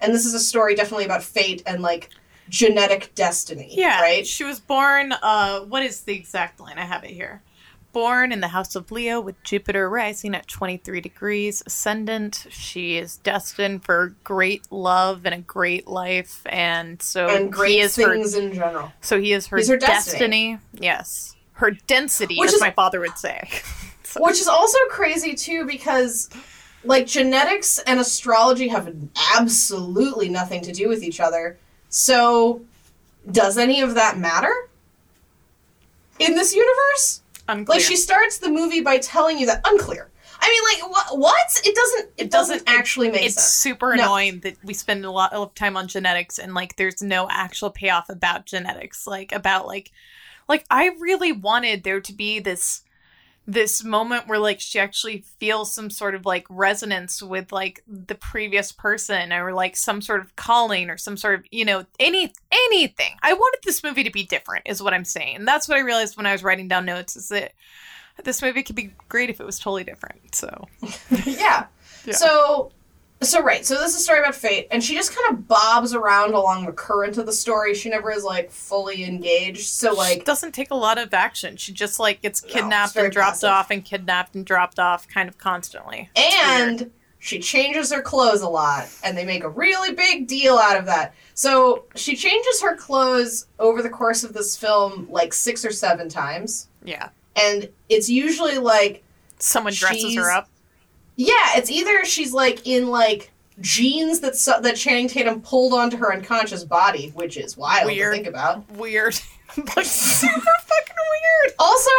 and this is a story definitely about fate and like genetic destiny. Yeah, right. She was born. Uh, what is the exact line? I have it here. Born in the house of Leo with Jupiter rising at 23 degrees ascendant. She is destined for great love and a great life, and so And great he is her. things in general. So he is her, her destiny. destiny. Yes, her density, Which as is- my father would say. So- Which is also crazy too because like genetics and astrology have absolutely nothing to do with each other. So does any of that matter? In this universe? unclear. Like she starts the movie by telling you that unclear. I mean like what what? It doesn't it, It doesn't, doesn't- actually make it's sense. It's super No. annoying that we spend a lot of time on genetics and like there's no actual payoff about genetics like about like like i really wanted there to be this this moment where like she actually feels some sort of like resonance with like the previous person or like some sort of calling or some sort of you know any anything i wanted this movie to be different is what i'm saying that's what i realized when i was writing down notes is that this movie could be great if it was totally different so yeah. Yeah. So so right, so this is a story about fate, and she just kind of bobs around along the current of the story. She never is like fully engaged. So she like doesn't take a lot of action. She just like gets kidnapped very and dropped passive. off and kidnapped and dropped off kind of constantly. and she changes her clothes a lot and they make a really big deal out of that so she changes her clothes over the course of this film like six or seven times Yeah. and it's usually like Someone dresses her up. Yeah it's either she's like in like jeans that su- that Channing Tatum pulled onto her unconscious body, which is wild Weird. to think about. Weird. like super fucking weird. Also,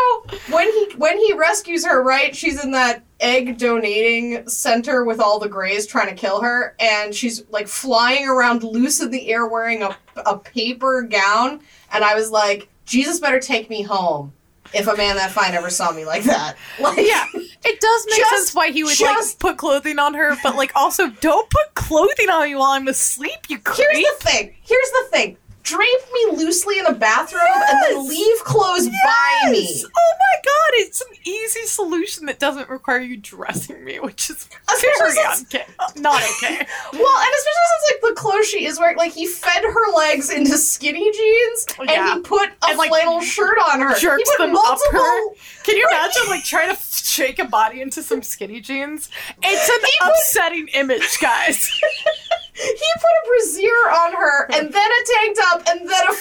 when he when he rescues her, right? She's in that egg donating center with all the Greys trying to kill her, and she's like flying around loose in the air wearing a a paper gown. And I was like, Jesus, better take me home. If a man that fine ever saw me like that, like Yeah, it does make Just- sense why he would just- like put clothing on her, but like also don't put clothing on me while I'm asleep. You creep. Here's the thing. Here's the thing. Drape me loosely in a bathrobe and then leave clothes by me. Oh my god, it's an easy solution that doesn't require you dressing me, which is Especially very since- okay. Not okay. Well, and especially since like the clothes she is wearing, like he fed her legs into skinny jeans and Yeah. he put a And, like, flannel shirt on her. jerks he put them up multiple. her. Can you Right. imagine like trying to shake a body into some skinny jeans? It's an put- upsetting image, guys. He put a brassiere on her and then a tank top and then a.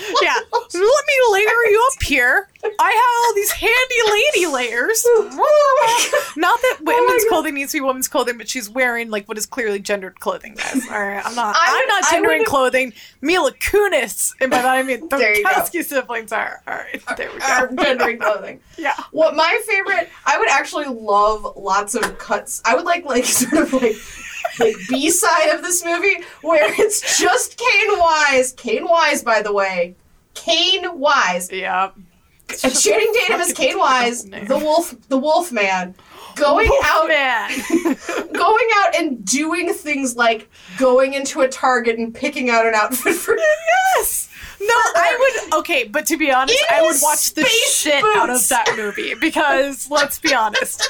yeah. Let me layer you up here. I have all these handy lady layers. Not that oh women's God. clothing needs to be women's clothing, but she's wearing like what is clearly gendered clothing, guys. All right, I'm not. I I'm not gendering clothing. Mila Kunis, and by that I mean the you siblings are. All right, there we go. gendering clothing. yeah. What my favorite, I would actually love lots of cuts. I would like like sort of like like B side of this movie where it's just Caine Wise. Caine Wise, by the way, Caine Wise. Yeah. And Channing Tatum is Caine Wise, the wolf, the Wolf Man, going out, man. going out and doing things like going into a Target and picking out an outfit for. yes. No, I would. Okay, but to be honest, In I would watch the shit out of that movie because let's be honest,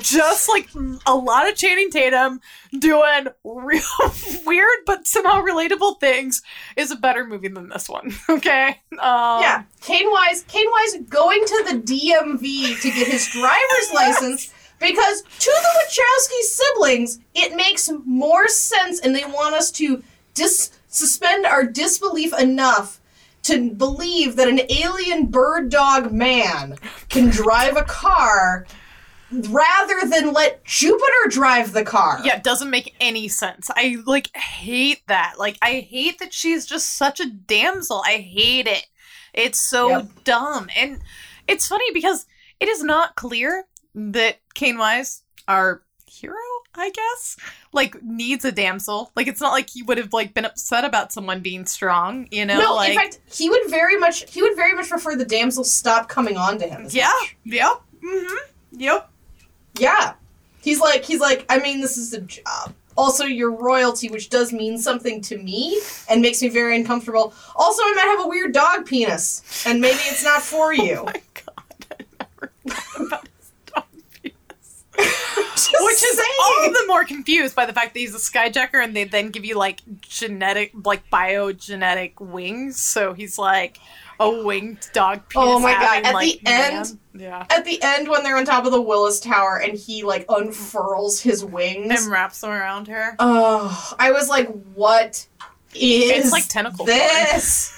just like a lot of Channing Tatum doing real weird but somehow relatable things is a better movie than this one. Okay. Um, Yeah, Caine Wise, Caine Wise going to the DMV to get his driver's license because to the Wachowski siblings, it makes more sense, and they want us to dis- suspend our disbelief enough to believe that an alien bird dog man can drive a car rather than let Jupiter drive the car. Yeah, it doesn't make any sense. I like hate that. Like I hate that she's just such a damsel. I hate it. It's so Yep. dumb. And it's funny because it is not clear that Caine Wise, our hero, I guess, like needs a damsel. Like it's not like he would have like been upset about someone being strong, you know? No, like in fact, he would very much he would very much prefer the damsel stop coming on to him. Yeah. much. Yep. Mm-hmm. Yep. Yeah. He's like he's like I mean this is a job. Also your royalty which does mean something to me and makes me very uncomfortable. Also I might have a weird dog penis and maybe it's not for you. Oh my god, I never thought about his dog penis. Which is saying. all the more confused by the fact that he's a skyjacker and they then give you like genetic, like biogenetic wings. So he's like a winged dog. Oh my God, at like, the end- man. Yeah. At the end when they're on top of the Willis Tower and he like unfurls his wings. And wraps them around her. Oh, I was like what is It's like tentacle this?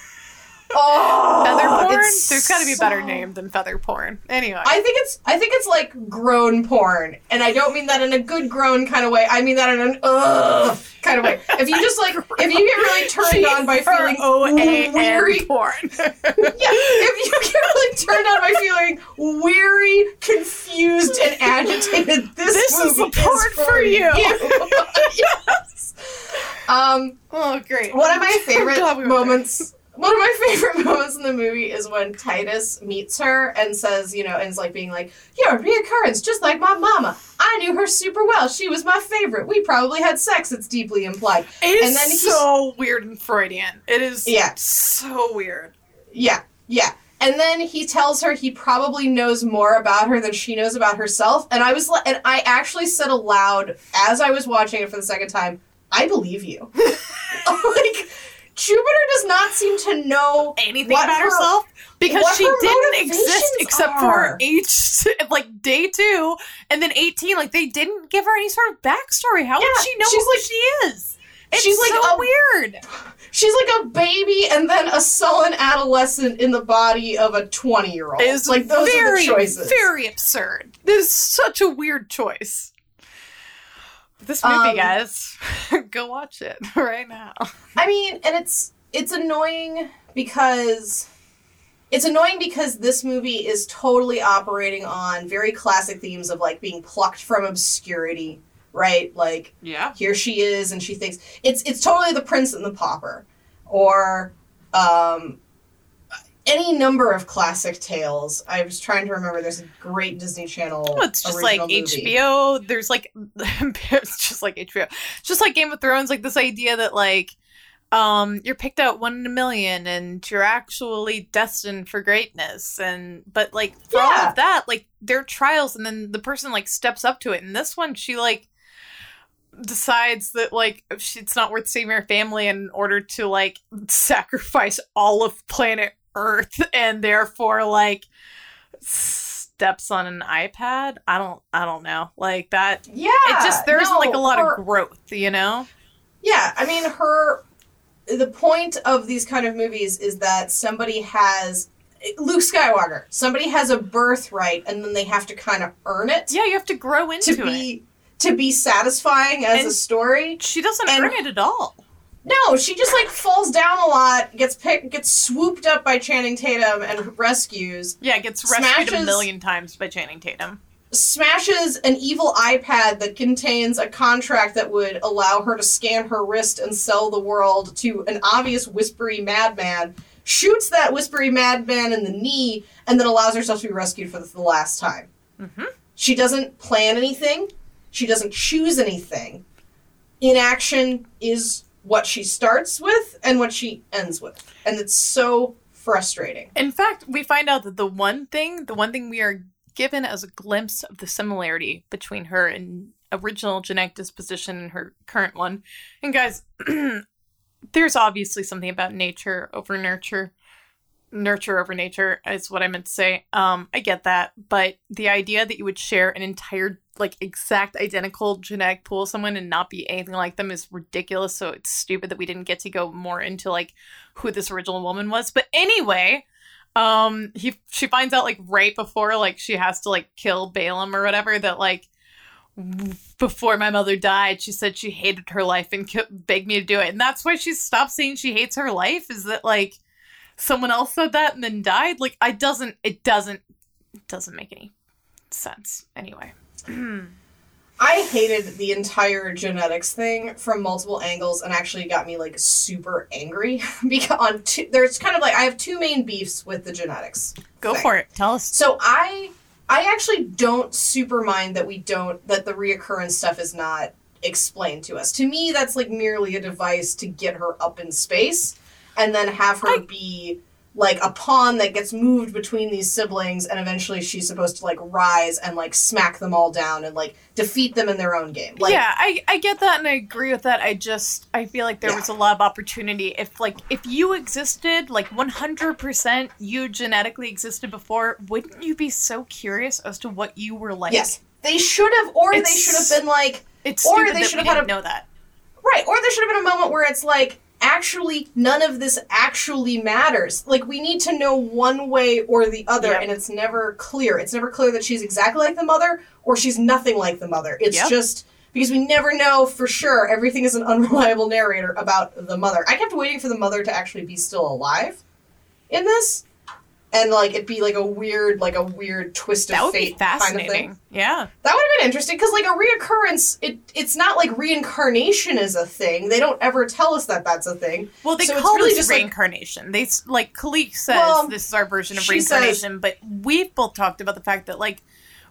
Oh, Feather porn? There's got to be a better so- name than feather porn. Anyway. I think it's I think it's like grown porn, and I don't mean that in a good grown kind of way. I mean that in an ugh kind of way. If you just like if you get really turned on by feeling O-A-N weary, porn. yeah, if you get really turned on by feeling weary, confused, and agitated, this, This is the part for you. yes. Um, oh, great. one of my favorite moments. One of my favorite moments in the movie is when Titus meets her and says, you know, and is like being like, "You're a reoccurrence, just like my mama. I knew her super well. She was my favorite. We probably had sex. It's deeply implied." It is And then so weird and Freudian. It is Yeah. so weird. Yeah, yeah. And then he tells her he probably knows more about her than she knows about herself. And I was like, and I actually said aloud as I was watching it for the second time, I believe you. like, Jupiter does not seem to know anything about her- herself? Because she didn't exist except are. for age like day two and then 18 like they didn't give her any sort of backstory. How Yeah, would she know she's who like- she is? It's she's like a- weird. She's like a baby and then a sullen adolescent in the body of a 20 year old. it's Like, those very are the choices. very absurd. This is such a weird choice This movie, Um, guys, go watch it right now. I mean, and it's it's annoying because it's annoying because this movie is totally operating on very classic themes of like being plucked from obscurity, right? Like Yeah. here she is and she thinks it's it's totally the prince and the pauper or um any number of classic tales. I was trying to remember there's a great Disney Channel it's just like movie. HBO. There's like it's just like HBO. It's just like Game of Thrones. Like this idea that like um you're picked out one in a million and you're actually destined for greatness and but like for all of that like there are trials and then the person like steps up to it and this one she like decides that like it's not worth saving her family in order to like sacrifice all of planet earth and therefore like steps on an ipad i don't i don't know like that Yeah. it just there's no, like a lot her- of growth you know Yeah, I mean, her. The point of these kind of movies is that somebody has. Luke Skywalker. Somebody has a birthright, and then they have to kind of earn it yeah you have to grow into to it be to be satisfying as a story. she doesn't and- earn it at all No, she just like falls down a lot, gets picked, gets swooped up by Channing Tatum, and rescues. yeah gets rescued a million times by channing tatum smashes an evil iPad that contains a contract that would allow her to scan her wrist and sell the world to an obvious whispery madman, shoots that whispery madman in the knee, and then allows herself to be rescued for the last time. mm-hmm. She doesn't plan anything, she doesn't choose anything. Inaction is what she starts with and what she ends with. And it's so frustrating. In fact, we find out that the one thing, the one thing we are given as a glimpse of the similarity between her and original genetic disposition and her current one. And guys, there's obviously something about nature over nurture. Nurture over nature is what I meant to say. Um, I get that, but the idea that you would share an entire, like, exact identical genetic pool with someone and not be anything like them is ridiculous. So it's stupid that we didn't get to go more into like who this original woman was. But anyway, um he she finds out like right before like she has to like kill Balaam or whatever that like before my mother died she said she hated her life and begged me to do it and that's why she stopped saying she hates her life is that like someone else said that and then died like I doesn't it doesn't it doesn't make any sense anyway I hated the entire genetics thing from multiple angles and actually got me like super angry because on two, there's kind of like I have two main beefs with the genetics. go thing. for it tell us So I I actually don't super mind that we don't that the reoccurrence stuff is not explained to us. To me that's like merely a device to get her up in space and then have her I- be like a pawn that gets moved between these siblings and eventually she's supposed to like rise and like smack them all down and like defeat them in their own game. Like yeah, I, I get that and I agree with that. I just I feel like there Yeah. was a lot of opportunity. If like if you existed, like one hundred percent you genetically existed before, wouldn't you be so curious as to what you were like? Yes. They should have or they should have been like It's Or they should have had a- know that. Right, or there should have been a moment where it's like, actually, none of this actually matters. Like, we need to know one way or the other, Yep. and it's never clear. It's never clear that she's exactly like the mother or she's nothing like the mother. It's Yep. just because we never know for sure. Everything is an unreliable narrator about the mother. I kept waiting for the mother to actually be still alive in this. And like it'd be like a weird, like a weird twist of That would fate be kind of thing. Yeah. That would have been interesting because, like, a reoccurrence, it it's not like reincarnation is a thing. They don't ever tell us that that's a thing. Well, they So call really this just like- reincarnation. they like Kalique says Well, this is our version of she says- reincarnation, but we've both talked about the fact that like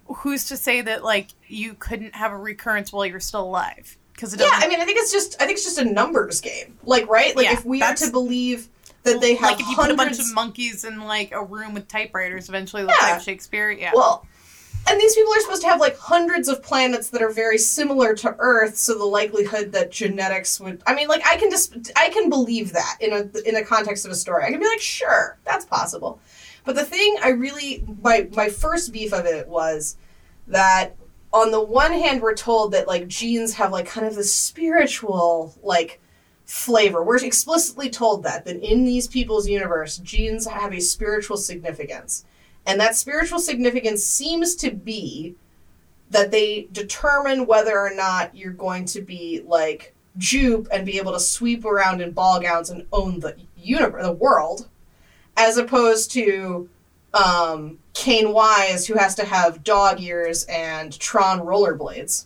who's to say that like you couldn't have a recurrence while you're still alive? Because it Yeah, I mean, I think it's just I think it's just a numbers game. Like, right? Like, Yeah, if we are to believe that they have like if you put a bunch of monkeys in like a room with typewriters, eventually they'll Yeah. type Shakespeare. Yeah. well, and these people are supposed to have like hundreds of planets that are very similar to Earth, so the likelihood that genetics would I mean, like I can just I can believe that in a in the context of a story. I can be like, sure, that's possible. But the thing I really my my first beef of it was that on the one hand we're told that like genes have like kind of this spiritual like flavor. We're explicitly told that that in these people's universe, genes have a spiritual significance. And that spiritual significance seems to be that they determine whether or not you're going to be like Jupe and be able to sweep around in ball gowns and own the universe, the world, as opposed to um, Caine Wise, who has to have dog ears and Tron rollerblades.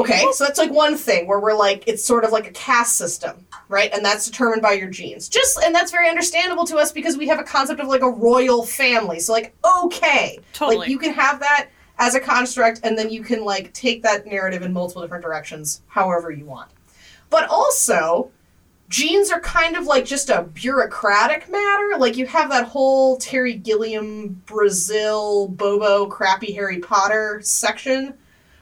Okay, so that's like one thing where we're like, it's sort of like a caste system, right? And that's determined by your genes. Just, and that's very understandable to us because we have a concept of like a royal family. So, like, okay. Totally. Like, you can have that as a construct, and then you can like take that narrative in multiple different directions, however you want. But also, genes are kind of like just a bureaucratic matter. Like you have that whole Terry Gilliam, Brazil, Bobo, crappy Harry Potter section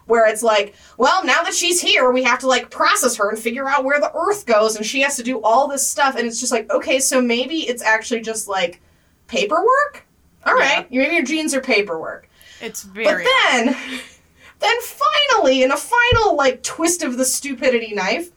where it's like, well, now that she's here, we have to like process her and figure out where the earth goes, and she has to do all this stuff. And it's just like, okay, so maybe it's actually just like paperwork. All right, maybe your genes are paperwork. It's very. But then, then finally, in a final like twist of the stupidity knife,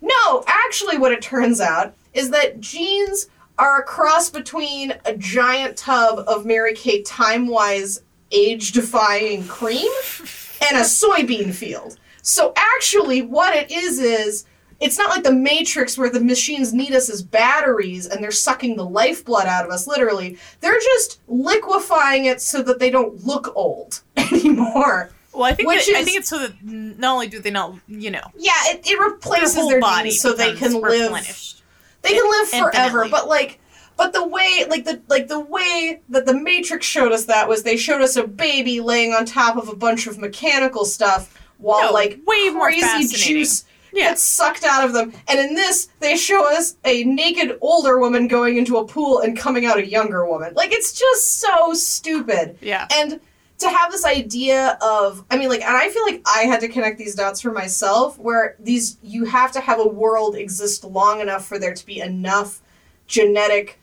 no, actually, what it turns out is that genes are a cross between a giant tub of Mary Kay TimeWise age-defying cream and a soybean field. So actually, what it is is. It's not like the Matrix where the machines need us as batteries and they're sucking the lifeblood out of us, literally. They're just liquefying it so that they don't look old anymore. well, I think which that, I think it's so that not only do they not, you know, Yeah, it, it replaces whole their body so they can live. They can live forever, but like, but the way, like the like the way that the Matrix showed us that was they showed us a baby laying on top of a bunch of mechanical stuff while No, like way more crazy juice Yeah. gets sucked out of them. And in this, they show us a naked older woman going into a pool and coming out a younger woman. Like it's just so stupid. Yeah. And to have this idea of, I mean, like, and I feel like I had to connect these dots for myself, where these, you have to have a world exist long enough for there to be enough genetic,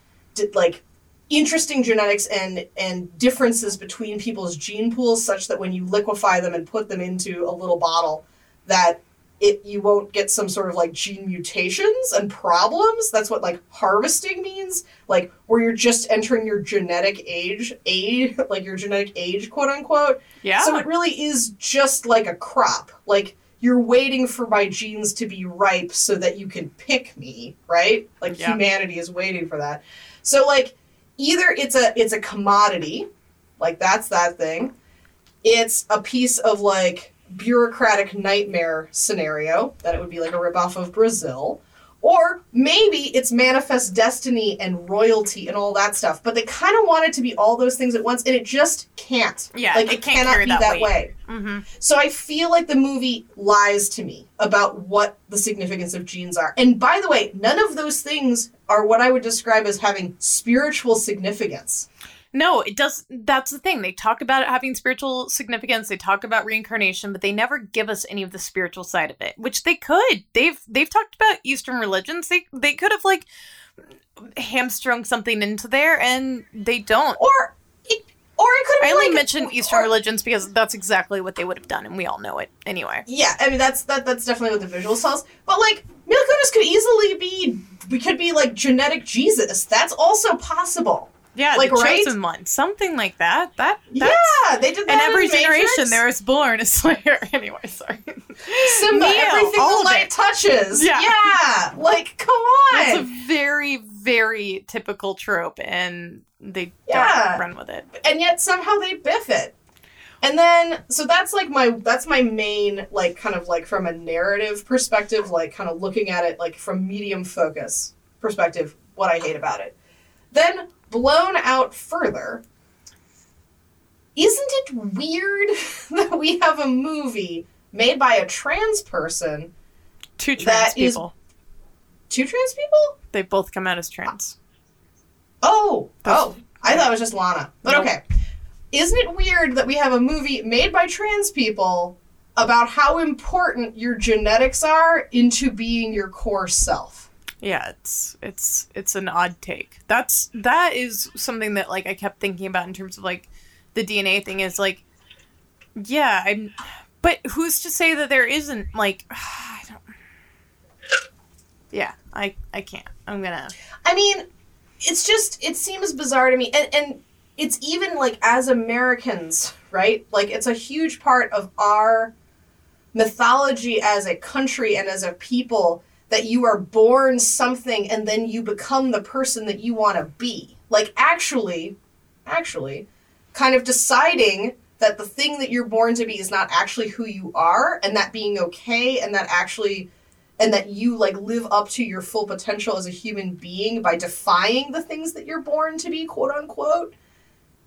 like, interesting genetics and and differences between people's gene pools such that when you liquefy them and put them into a little bottle that it you won't get some sort of like gene mutations and problems. That's what like harvesting means. Like where you're just entering your genetic age age like your genetic age quote unquote. Yeah. so it really is just like a crop. Like you're waiting for my genes to be ripe so that you can pick me right? Like Yeah. humanity is waiting for that so like either it's a it's a commodity like that's that thing it's a piece of like bureaucratic nightmare scenario that it would be like a ripoff of Brazil. Or maybe it's manifest destiny and royalty and all that stuff. But they kind of want it to be all those things at once, and it just can't. Yeah, like it can't cannot be that that, way. hmm So I feel like the movie lies to me about what the significance of genes are. And by the way, none of those things are what I would describe as having spiritual significance. No, it does. That's the thing. They talk about it having spiritual significance. They talk about reincarnation, but they never give us any of the spiritual side of it, which they could. They've they've talked about Eastern religions. They they could have like hamstrung something into there, and they don't. Or it, or it could I only like, mention Eastern or- religions because that's exactly what they would have done, and we all know it anyway. Yeah, I mean that's that that's definitely what the visuals tell us. But like Mila Kunis could easily be we could be like genetic Jesus. That's also possible. Yeah, Like, the right? chosen one, something like that. That that's, yeah, they did that And in every generation, there is born a slayer. anyway, sorry. Simba, Neo, everything the light it. touches. Yeah. Yeah, like come on. That's a very, very typical trope, and they Yeah. don't run with it. and yet somehow they biff it. And then so that's like my that's my main like kind of like from a narrative perspective, like kind of looking at it like from medium focus perspective, what I hate about it. Then blown out further, isn't it weird that we have a movie made by a trans person, Two trans That is- people. two trans people? They both come out as trans. Oh, That's- oh, I thought it was just Lana. But Nope. okay. Isn't it weird that we have a movie made by trans people about how important your genetics are into being your core self? Yeah, it's it's it's an odd take. That's that is something that like I kept thinking about in terms of like the DNA thing is like yeah, I'm but who's to say that there isn't like I don't Yeah, I I can't. I'm going to I mean, it's just it seems bizarre to me and and it's even like as Americans, right? Like it's a huge part of our mythology as a country and as a people that you are born something and then you become the person that you want to be. Like actually, actually, kind of deciding that the thing that you're born to be is not actually who you are and that being okay and that actually and that you like live up to your full potential as a human being by defying the things that you're born to be quote unquote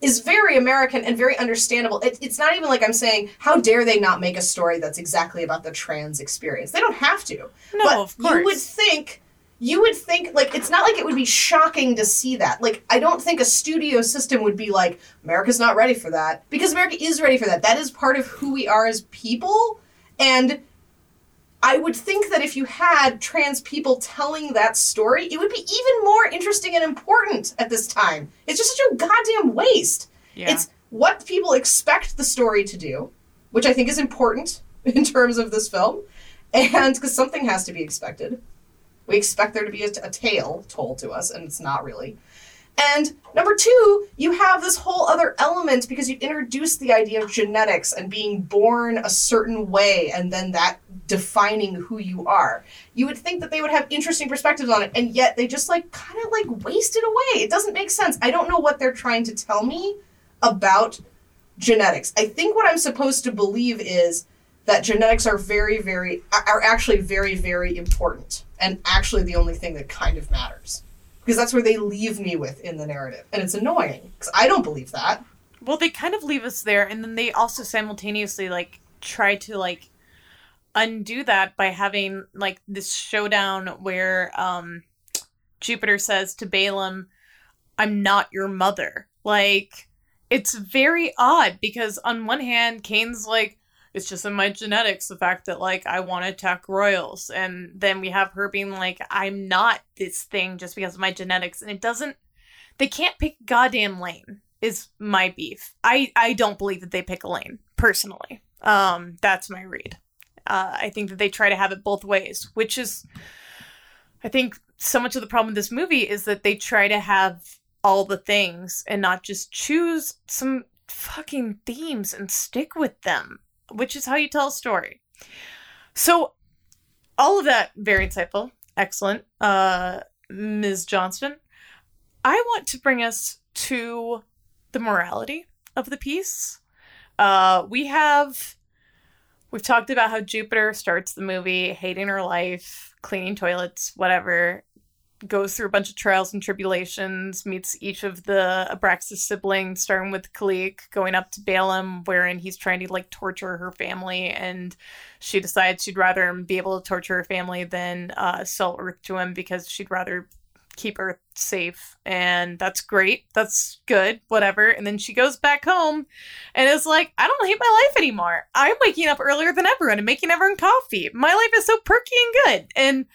is very american and very understandable. It, it's not even like i'm saying how dare they not make a story that's exactly about the trans experience? They don't have to. No, but of course. you would think you would think like it's not like it would be shocking to see that. Like i don't think a studio system would be like america's not ready for that. Because america is ready for that. That is part of who we are as people. And i would think that if you had trans people telling that story it would be even more interesting and important at this time it's just such a goddamn waste Yeah. it's what people expect the story to do, which I think is important in terms of this film, and because something has to be expected. We expect there to be a, a tale told to us, and it's not really. And number two, you have this whole other element because you've introduced the idea of genetics and being born a certain way and then that defining who you are. You would think that they would have interesting perspectives on it, and yet they just like kind of like waste it away. It doesn't make sense. I don't know what they're trying to tell me about genetics. I think what I'm supposed to believe is that genetics are very, very are actually very, very important and actually the only thing that kind of matters because that's where they leave me with in the narrative, and it's annoying because I don't believe that. Well, they kind of leave us there, and then they also simultaneously like try to like undo that by having like this showdown where um Jupiter says to Balaam, "I'm not your mother." Like it's very odd because on one hand, Caine's like, "It's just in my genetics the fact that like I want to attack royals," and then we have her being like, "I'm not this thing just because of my genetics," and it doesn't. They can't pick goddamn lane is my beef. I I don't believe that they pick a lane personally. Um, that's my read. Uh, I think that they try to have it both ways, which is, I think, so much of the problem with this movie is that they try to have all the things and not just choose some fucking themes and stick with them, which is how you tell a story. So, all of that very insightful, excellent, uh, Ms. Johnston. I want to bring us to the morality of the piece. Uh, we have we've talked about how Jupiter starts the movie hating her life, cleaning toilets, whatever. Goes through a bunch of trials and tribulations, meets each of the Abraxas siblings, starting with Kalique, going up to Balaam, wherein he's trying to like torture her family, and she decides she'd rather be able to torture her family than uh, sell Earth to him because she'd rather keep Earth safe. And that's great. That's good. Whatever. And then she goes back home and is like, I don't hate my life anymore. I'm waking up earlier than everyone and making everyone coffee. My life is so perky and good. And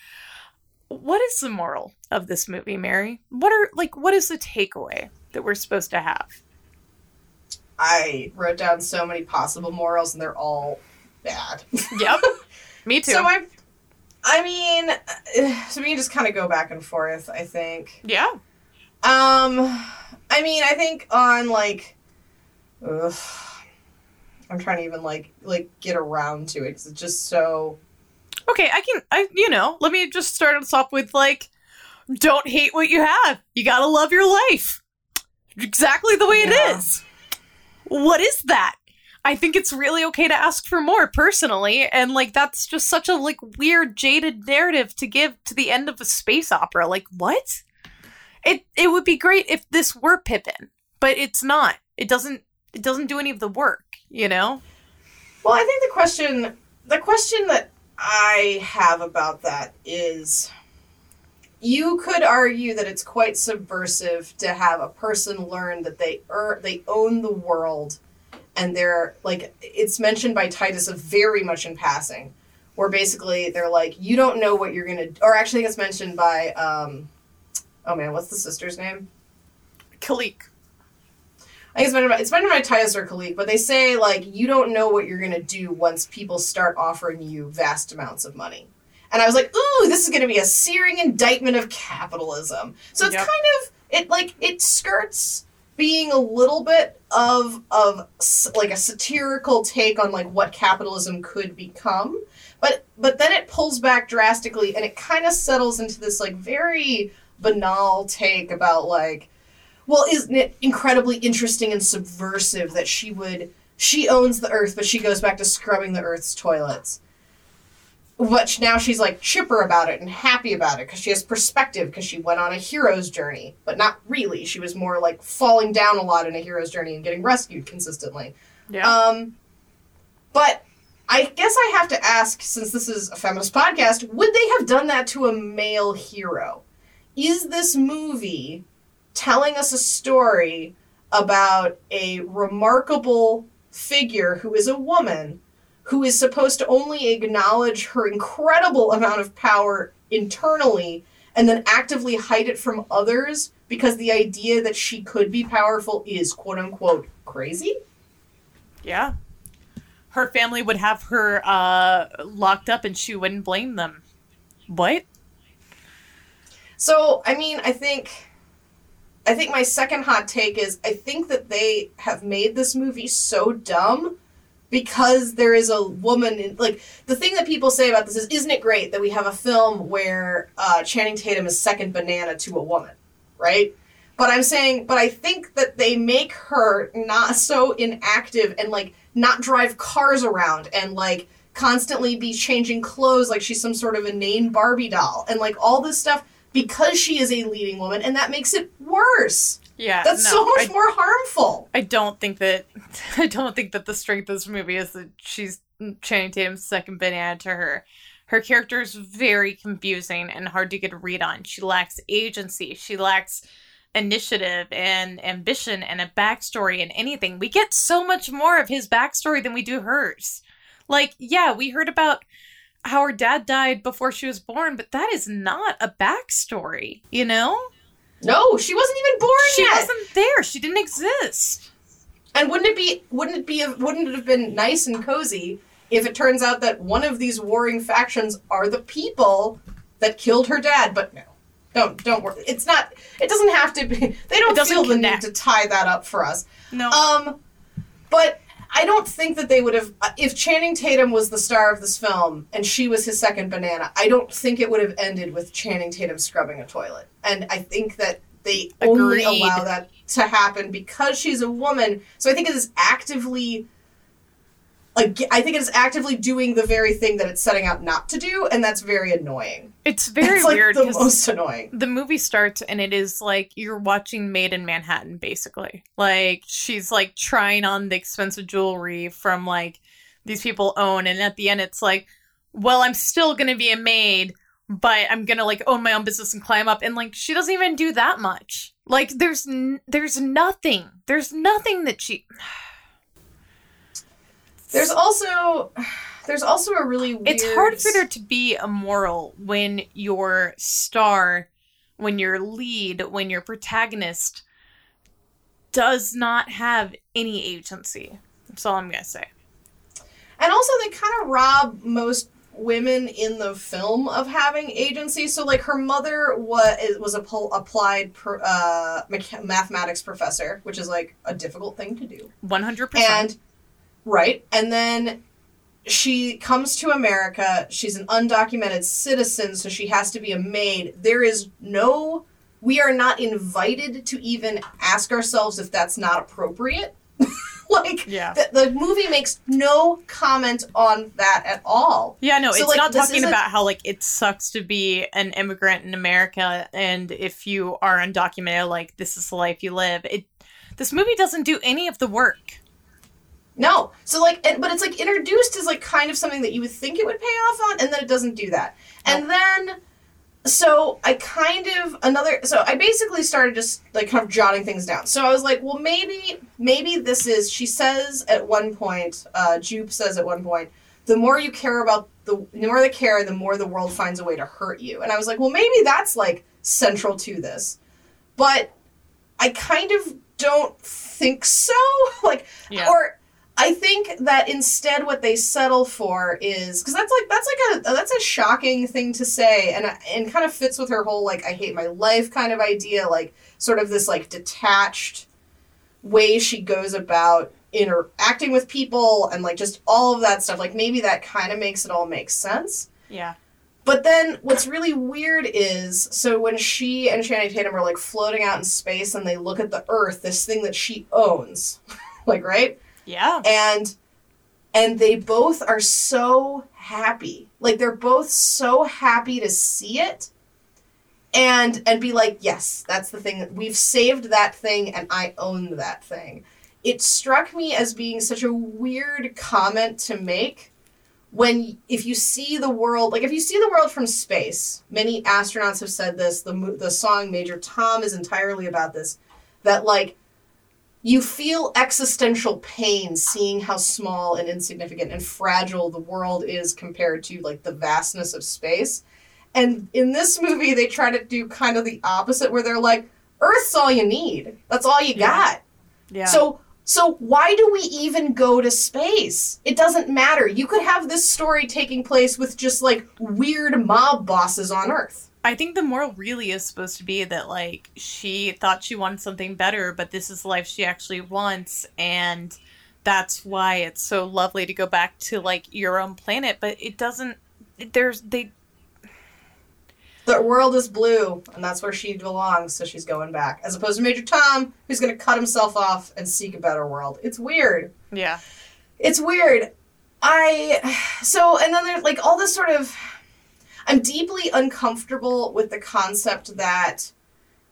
what is the moral of this movie, Mary? What are like what is the takeaway that we're supposed to have? I wrote down so many possible morals, and they're all bad. Yep. Me too. so I, I mean, so we can just kind of go back and forth. I think. yeah. Um, I mean, I think on like, ugh, I'm trying to even like like get around to it because it's just so. Okay, I can I you know, let me just start us off with like don't hate what you have. You got to love your life. Exactly the way Yeah. it is. What is that? I think it's really okay to ask for more personally and like that's just such a like weird jaded narrative to give to the end of a space opera. Like what? It it would be great if this were Pippin, but it's not. It doesn't it doesn't do any of the work, you know? Well, I think the question, the question that I have about that is, you could argue that it's quite subversive to have a person learn that they er, they own the world, and they're like it's mentioned by Titus very much in passing, where basically they're like, you don't know what you're gonna, or actually, it's mentioned by, um, oh man, what's the sister's name? Kalique. I think it's mentioned by, it's mentioned by Titus or Kalique, but they say like you don't know what you're gonna do once people start offering you vast amounts of money. And I was like, ooh, this is gonna be a searing indictment of capitalism. So it's Yep. kind of it like it skirts being a little bit of of like a satirical take on like what capitalism could become but but then it pulls back drastically and it kind of settles into this like very banal take about like well isn't it incredibly interesting and subversive that she would she owns the earth but she goes back to scrubbing the earth's toilets but now she's like chipper about it and happy about it because she has perspective because she went on a hero's journey but not really she was more like falling down a lot in a hero's journey and getting rescued consistently Yeah. um, but I guess I have to ask, since this is a feminist podcast, would they have done that to a male hero? Is this movie telling us a story about a remarkable figure who is a woman who is supposed to only acknowledge her incredible amount of power internally and then actively hide it from others because the idea that she could be powerful is quote unquote crazy? yeah. Her family would have her uh, locked up and she wouldn't blame them. What? So, I mean, I think I think my second hot take is I think that they have made this movie so dumb because there is a woman in like the thing that people say about this is isn't it great that we have a film where uh, Channing Tatum is second banana to a woman, right? But I'm saying, but I think that they make her not so inactive and like not drive cars around and like constantly be changing clothes like she's some sort of inane Barbie doll and like all this stuff because she is a leading woman and that makes it worse. Yeah. That's no, so much I, more harmful. I don't think that I don't think that the strength of this movie is that she's Channing Tatum's second banana to her. Her character is very confusing and hard to get a read on. She lacks agency. She lacks initiative and ambition and a backstory and anything. We get so much more of his backstory than we do hers. Like, yeah, we heard about how her dad died before she was born, but that is not a backstory, you know? No, she wasn't even born She yet. wasn't there. She didn't exist. And wouldn't it be wouldn't it be wouldn't it have been nice and cozy if it turns out that one of these warring factions are the people that killed her dad? But no. Don't don't worry. It's not it doesn't have to be they don't feel the connect. need to tie that up for us. No. Um but I don't think that they would have if Channing Tatum was the star of this film and she was his second banana. I don't think it would have ended with Channing Tatum scrubbing a toilet. And I think that they only allow that to happen because she's a woman. So I think it is actively like I think it is actively doing the very thing that it's setting out not to do, and that's very annoying. It's very it's like weird the most annoying. the movie starts and it is like you're watching Maid in Manhattan, basically. Like she's like trying on the expensive jewelry from like these people own, and at the end it's like, well, I'm still gonna be a maid, but I'm gonna like own my own business and climb up, and like she doesn't even do that much. Like there's n- there's nothing, there's nothing that she. There's also there's also a really weird It's hard for there to be a moral when your star, when your lead, when your protagonist does not have any agency. That's all I'm gonna say. And also, they kind of rob most women in the film of having agency. So, like, her mother was was a pol- applied pro- uh, mathematics professor, which is like a difficult thing to do. One hundred percent. Right, and then she comes to America. She's an undocumented citizen, so she has to be a maid. There is no. We are not invited to even ask ourselves if that's not appropriate. like Yeah. the, the movie makes no comment on that at all. Yeah, no, So, it's like, not talking about how like it sucks to be an immigrant in America, and if you are undocumented, like this is the life you live. It. This movie doesn't do any of the work. No. So like, and, but it's like introduced as like kind of something that you would think it would pay off on, and then it doesn't do that. And then, so I kind of another. So I basically started just like kind of jotting things down. So I was like, well, maybe maybe this is. She says at one point, uh, Jupe says at one point, the more you care about the, the more they care, the more the world finds a way to hurt you. And I was like, well, maybe that's like central to this, but I kind of don't think so. like, Yeah. or I think that instead what they settle for is because that's like that's like a that's a shocking thing to say and and kind of fits with her whole like I hate my life kind of idea like sort of this like detached way she goes about interacting with people and like just all of that stuff. Like maybe that kind of makes it all make sense. Yeah. But then what's really weird is so when she and Channing Tatum are like floating out in space and they look at the Earth, this thing that she owns, like right, Yeah. and and they both are so happy, like they're both so happy to see it, and and be like, yes, that's the thing we've saved that thing, and I own that thing. It struck me as being such a weird comment to make when if you see the world like if you see the world from space many astronauts have said this the the song major tom is entirely about this that like you feel existential pain seeing how small and insignificant and fragile the world is compared to like the vastness of space and in this movie they try to do kind of the opposite where they're like earth's all you need that's all you Yeah. got Yeah. so so why do we even go to space? It doesn't matter. You could have this story taking place with just like weird mob bosses on Earth. I think the moral really is supposed to be that like she thought she wanted something better, but this is the life she actually wants, and that's why it's so lovely to go back to like your own planet. But it doesn't. There's they. The world is blue, and that's where she belongs, so she's going back. As opposed to Major Tom, who's gonna cut himself off and seek a better world. It's weird. Yeah. It's weird. I so and then there's like all this sort of I'm deeply uncomfortable with the concept that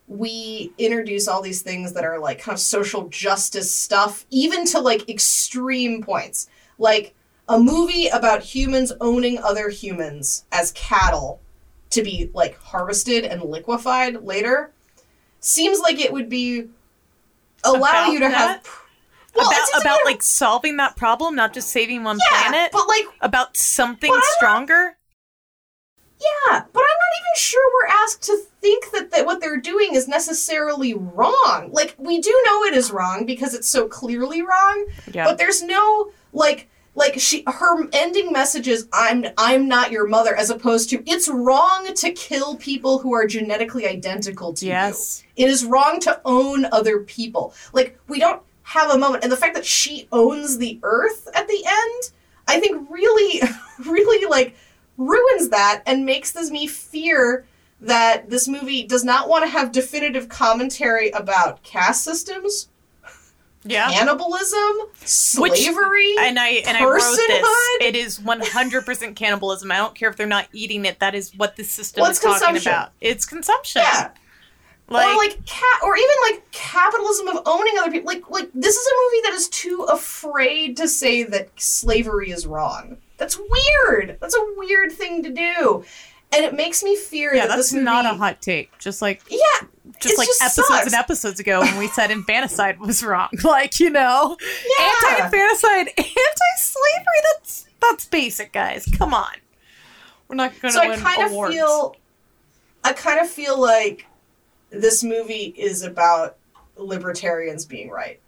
we introduce all these things that are like kind of social justice stuff even to like extreme points. Like a movie about humans owning other humans as cattle to be like harvested and liquefied later seems like it would be allow About you to have that? well, it's- about about about- like solving that problem, not just saving one yeah, planet. but like about something stronger. Yeah, but I'm not even sure we're asked to think that, that what they're doing is necessarily wrong. Like, we do know it is wrong because it's so clearly wrong, Yeah. but there's no like like she her ending message is I'm I'm not your mother as opposed to it's wrong to kill people who are genetically identical to you. yes. It is wrong to own other people. Like, we don't have a moment. And the fact that she owns the earth at the end, I think really, really, like, ruins that and makes this me fear that this movie does not want to have definitive commentary about caste systems, Yeah. cannibalism, slavery. and I and I wrote this. It is one hundred percent cannibalism. I don't care if they're not eating it. That is what the system Well, is talking about. It's consumption. yeah. Like, or like cat or even like capitalism of owning other people like like this is a movie that is too afraid to say that slavery is wrong that's weird that's a weird thing to do and it makes me fear yeah, that that's this movie, not a hot take. Just like yeah just like just episodes sucks. and episodes ago when we said infanticide was wrong. Like you know, yeah anti-infanticide, anti-slavery. That's that's basic, guys. Come on, we're not going to so i win kind of feel i kind of feel like this movie is about libertarians being right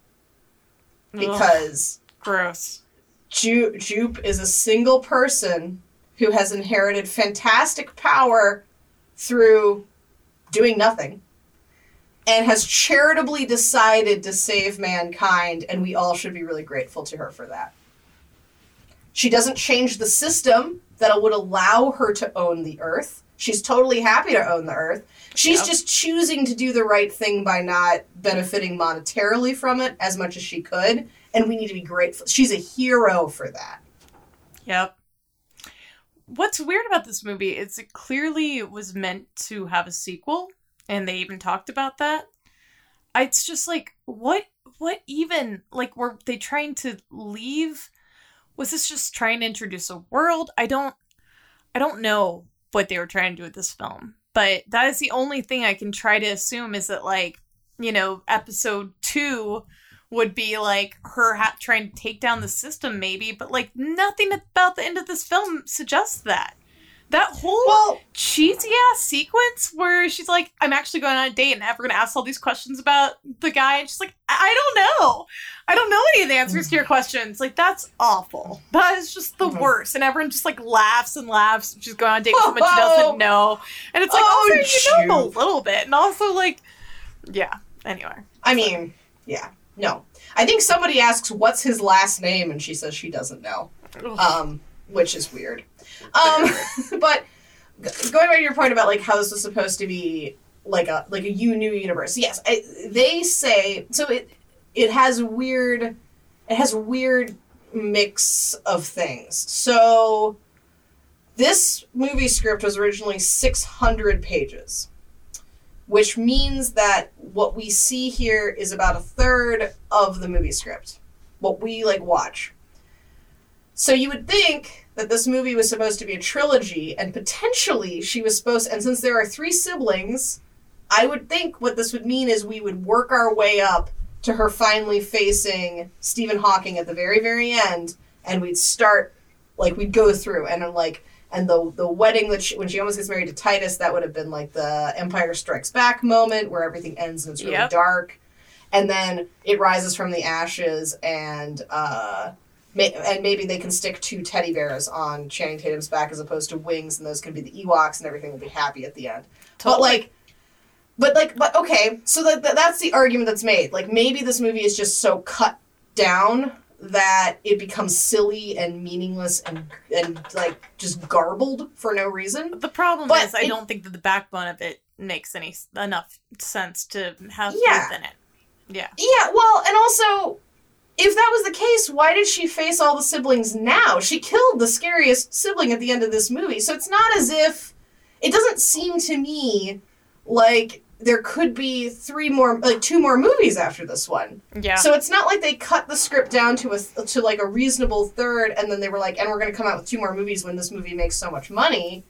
Ugh, because gross. Ju- Jupe is a single person who has inherited fantastic power through doing nothing and has charitably decided to save mankind, and we all should be really grateful to her for that. She doesn't change the system that would allow her to own the earth. She's totally happy to own the earth. She's Yep. just choosing to do the right thing by not benefiting monetarily from it as much as she could, and we need to be grateful. She's a hero for that. Yep. What's weird about this movie is it clearly was meant to have a sequel, and they even talked about that. It's just like what what even like were they trying to leave? Was this just trying to introduce a world? I don't I don't know what they were trying to do with this film. But that is the only thing I can try to assume is that like, you know, episode 2 would be like her ha- trying to take down the system maybe but like nothing about the end of this film suggests that that whole Well, cheesy ass sequence where she's like i'm actually going on a date and everyone asks all these questions about the guy and she's like i I don't know i don't know any of the answers to your questions like that's awful that is just the Mhm. worst and everyone just like laughs and laughs she's going on a date with someone she Oh. doesn't know and it's like Oh, also you know him a little bit and also like yeah anyway I mean, yeah. No. I think somebody asks what's his last name and she says she doesn't know. Um, which is weird. Um, but g- going back to your point about like how this was supposed to be like a like a you new universe. Yes, I, they say so. It it has weird. It has weird mix of things. So this movie script was originally 600 pages, which means that what we see here is about a third of the movie script. What we like watch. So you would think that this movie was supposed to be a trilogy, and potentially she was supposed. And since there are three siblings, I would think what this would mean is we would work our way up to her finally facing Stephen Hawking at the very, very end, and we'd start like we'd go through, and I'm like, and the the wedding that she, when she almost gets married to Titus, that would have been like the Empire Strikes Back moment where everything ends and it's really Yep. dark, and then it rises from the ashes, and uh, may, and maybe they can stick two teddy bears on Channing Tatum's back as opposed to wings, and those can be the Ewoks, and everything will be happy at the end. But like, but like, but okay, so that, that that's the argument that's made. Like maybe this movie is just so cut down that it becomes silly and meaningless and and like just garbled for no reason. The problem But is, I don't think that the backbone of it makes any enough sense to have Yeah. faith in it. Yeah. Yeah, well, and also, if that was the case, why did she face all the siblings now? She killed the scariest sibling at the end of this movie, so it's not as if it doesn't seem to me like there could be three more, like two more movies after this one. Yeah. So it's not like they cut the script down to a to like a reasonable third, and then they were like, and we're going to come out with two more movies when this movie makes so much money.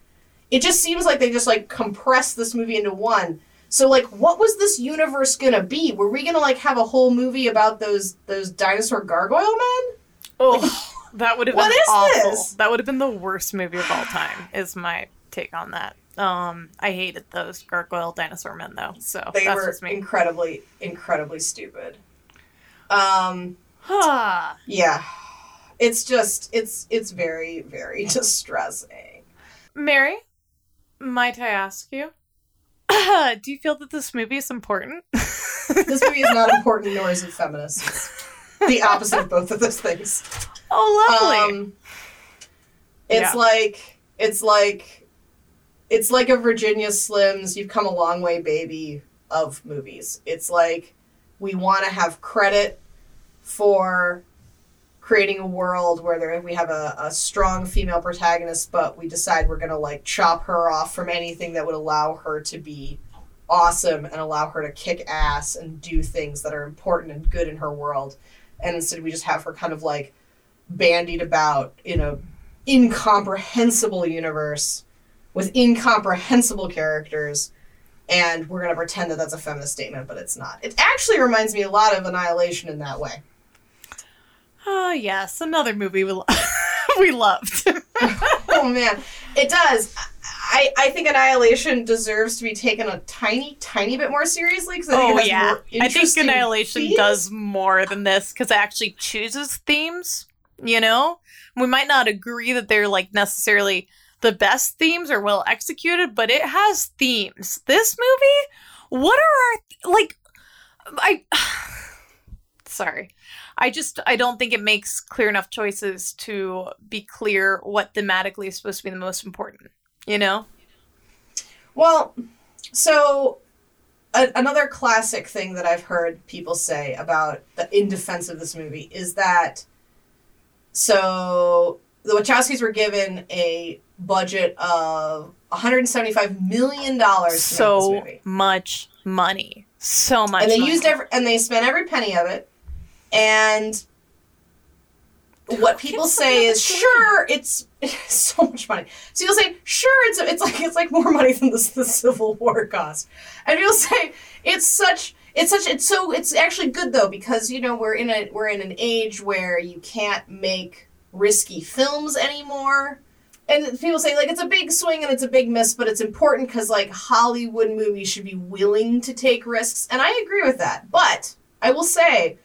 It just seems like they just like compressed this movie into one. So like, what was this universe gonna be? Were we gonna like have a whole movie about those those dinosaur gargoyle men? oh, that would have been is awful. this? That would have been the worst movie of all time. Is my take on that. Um, I hated those gargoyle dinosaur men though. So They that's were incredibly incredibly stupid. Um, Ah. yeah, it's just it's it's very very distressing. Mary, might I ask you? Do you feel that this movie is important? This movie is not important, nor is it feminist. It's the opposite of both of those things. oh, lovely. Um, it's Yeah. like it's like it's like a Virginia Slims. You've come a long way, baby. Of movies, it's like we want to have credit for creating a world where there, we have a, a strong female protagonist, but we decide we're gonna like chop her off from anything that would allow her to be awesome and allow her to kick ass and do things that are important and good in her world. And instead, we just have her kind of like bandied about in a incomprehensible universe with incomprehensible characters and we're going to pretend that that's a feminist statement but it's not it actually reminds me a lot of annihilation in that way Oh yes, another movie we lo- we loved. oh man it does I, I think annihilation deserves to be taken a tiny tiny bit more seriously because i think oh yeah, I think Annihilation themes. does more than this because it actually chooses themes. You know, we might not agree that they're like necessarily the best themes or well executed, but it has themes. This movie, what are our like? I sorry. I just I don't think it makes clear enough choices to be clear what thematically is supposed to be the most important. You know? Well, so a- another classic thing that I've heard people say about the in defense of this movie is that so the Wachowskis were given a budget of 175 million dollars to make So this movie, much money. So much and they money. used every and they spent every penny of it, and. What people say is sure it's, it's so much money. So you'll say sure it's it's like it's like more money than the, the Civil War cost, and you'll say it's such it's such it's so it's actually good though because you know we're in a we're in an age where you can't make risky films anymore. And people say like it's a big swing and it's a big miss, but it's important because like Hollywood movies should be willing to take risks, and I agree with that. But I will say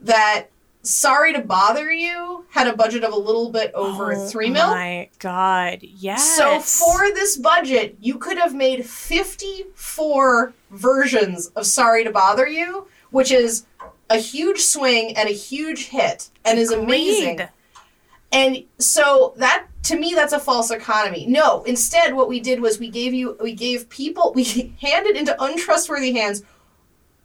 that Sorry to Bother You had a budget of a little bit over oh three mil. my god, yes. So for this budget, you could have made 54 versions of Sorry to Bother You, which is a huge swing and a huge hit and is amazing. And so that to me that's a false economy. No, instead what we did was we gave you we gave people we handed into untrustworthy hands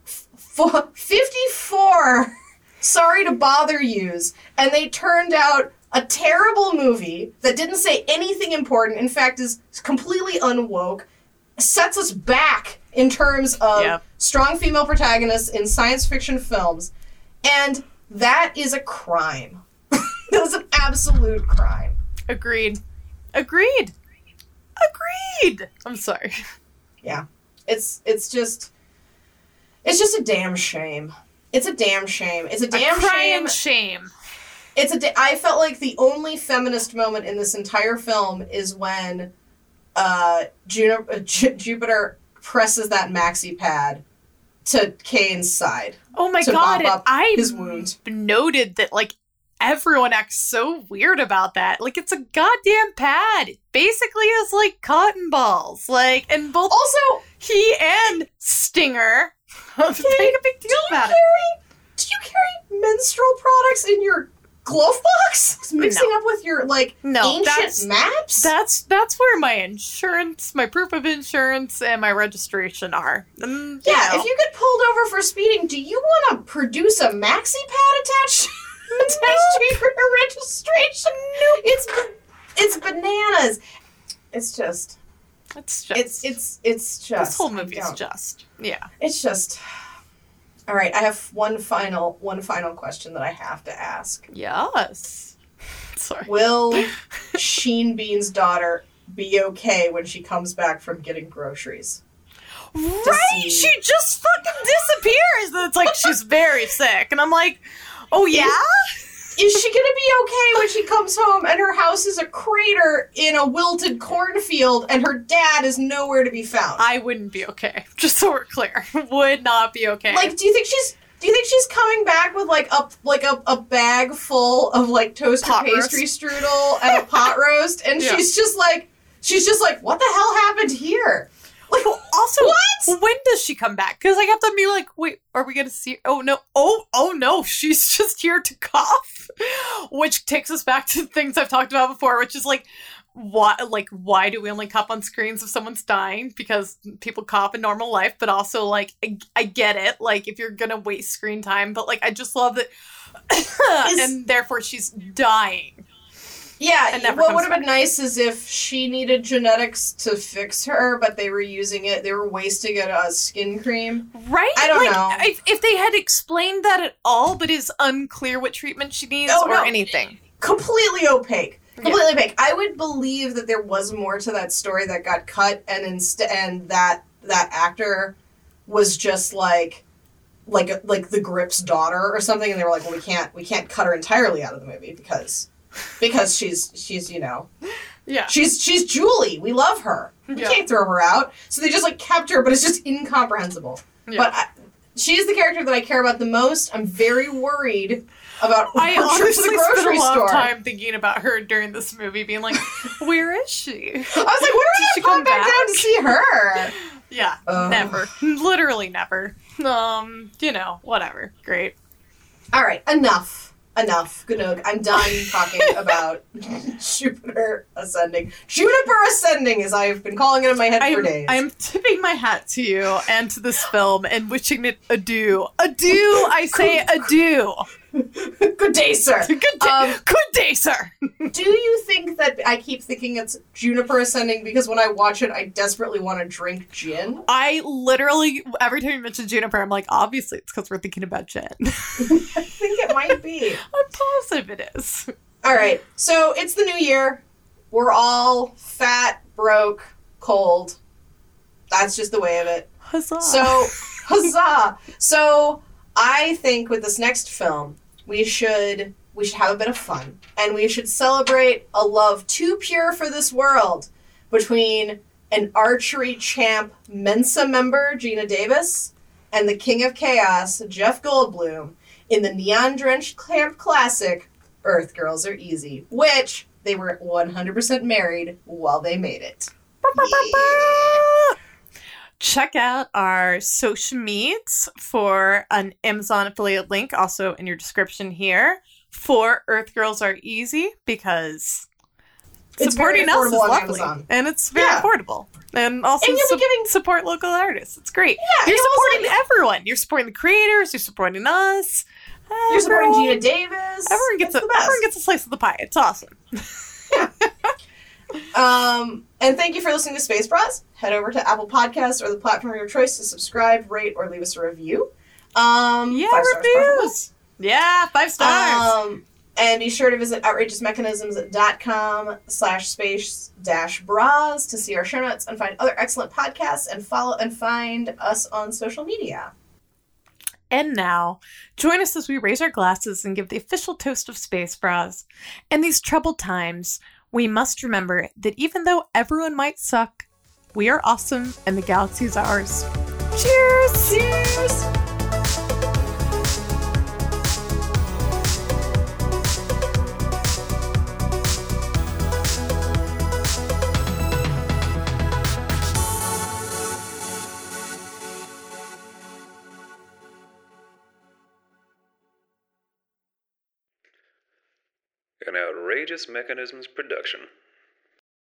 f- f- 54 sorry to bother yous and they turned out a terrible movie that didn't say anything important in fact is completely unwoke sets us back in terms of strong female protagonists in science fiction films and that is a crime. That is an absolute crime Agreed. Agreed. Agreed. I'm sorry. yeah it's it's just it's just a damn shame it's a damn shame it's a damn a shame shame. it's a da- i felt like the only feminist moment in this entire film is when uh, Juno- uh Ju- jupiter presses that maxi pad to Caine's side Oh my god! I his wound. noted that like everyone acts so weird about that. Like it's a goddamn pad. It basically is like cotton balls. Like and both also he and Stinger make a big deal do you about carry, do you carry menstrual products in your glove box mixing No. up with your like No, ancient that's- maps That's that's where my insurance, my proof of insurance, and my registration are. Mm, you Yeah, know. if you get pulled over for speeding, do you want to produce a maxi pad attached attached to your registration? No, it's it's bananas. It's just it's just it's it's it's just this whole movie is just yeah. It's just. All right, I have one final one final question that I have to ask. Yes. Sorry. Will Sean Bean's daughter be okay when she comes back from getting groceries? Right? see- She just fucking disappears. And it's like she's very sick. And I'm like, oh yeah? Is she gonna be okay when she comes home and her house is a crater in a wilted cornfield and her dad is nowhere to be found? I wouldn't be okay. Just so we're clear. Would not be okay. Like, do you think she's do you think she's coming back with like a like a, a bag full of like toaster Pot pastry strudel and a pot roast and Yeah. she's just like she's just like what the hell happened here? Like also, what? when does she come back? Because I have to be like, wait, are we gonna see? Oh no! Oh oh no! She's just here to cough, which takes us back to things I've talked about before, which is like, why like why do we only cough on screens if someone's dying? Because people cough in normal life, but also like I, I get it, like if you're gonna waste screen time, but like I just love that, and therefore she's dying. Yeah, what would have been nice is if she needed genetics to fix her, but they were using it, they were wasting it as skin cream. Right? I don't like, know. If, if they had explained that at all, but is unclear what treatment she needs Oh, or no. anything. completely opaque. Yeah. Completely opaque. I would believe that there was more to that story that got cut, and instead, and that that actor was just like, like like the Grip's daughter or something, and they were like, well, we can't we can't cut her entirely out of the movie because because she's she's you know Yeah. she's she's Julie. We love her. We Yeah. can't throw her out. So they just like kept her, but it's just incomprehensible. Yeah. But I, she is the character that I care about the most. I'm very worried about I her trip to honestly the spent grocery a lot store. of time thinking about her during this movie, being like, "Where is she?" I was like, when are Did she we gonna come back, back? down to see her? Yeah, never, literally never. Um, you know, whatever. Great. All right, enough. Enough. Ganoog. I'm done talking about Jupiter ascending. Juniper ascending, as I've been calling it in my head for I'm, days. I'm tipping my hat to you and to this film and wishing it adieu. Adieu, I say adieu. Good day, sir. Good day, Um, good day, sir. Do you think that I keep thinking it's Juniper ascending because when I watch it, I desperately want to drink gin? I literally, every time you mention Juniper, I'm like, obviously it's because we're thinking about gin. I think it might be. I'm positive it is. All right, so it's the new year. We're all fat, broke, cold. That's just the way of it. Huzzah. So, huzzah! So, I think with this next film, we should we should have a bit of fun, and we should celebrate a love too pure for this world between an archery champ Mensa member Geena Davis and the King of Chaos Jeff Goldblum in the neon drenched camp classic Earth Girls Are Easy, which they were 100% married while they made it. Yeah. Check out our social medias for an Amazon affiliate link, also in your description here. For Earth Girls Are Easy because It's supporting us is lovely, Amazon. and it's very Yeah. affordable. And also And you'll be giving- support local artists. It's great. Yeah, you're and also, supporting everyone. You're supporting the creators. You're supporting us. You're supporting Geena Davis. Everyone gets It's a everyone gets a slice of the pie. It's awesome. Um, and thank you for listening to Space Bras. Head over to Apple Podcasts or the platform of your choice to subscribe, rate, or leave us a review. Um, Yeah, five reviews. Yeah, five stars. Um, and be sure to visit outrageousmechanisms.com slash space dash bras to see our show notes and find other excellent podcasts and follow and find us on social media. And now, join us as we raise our glasses and give the official toast of Space Bras. In these troubled times, we must remember that even though everyone might suck, we are awesome and the galaxy is ours. Cheers! Cheers! An outrageous mechanisms production.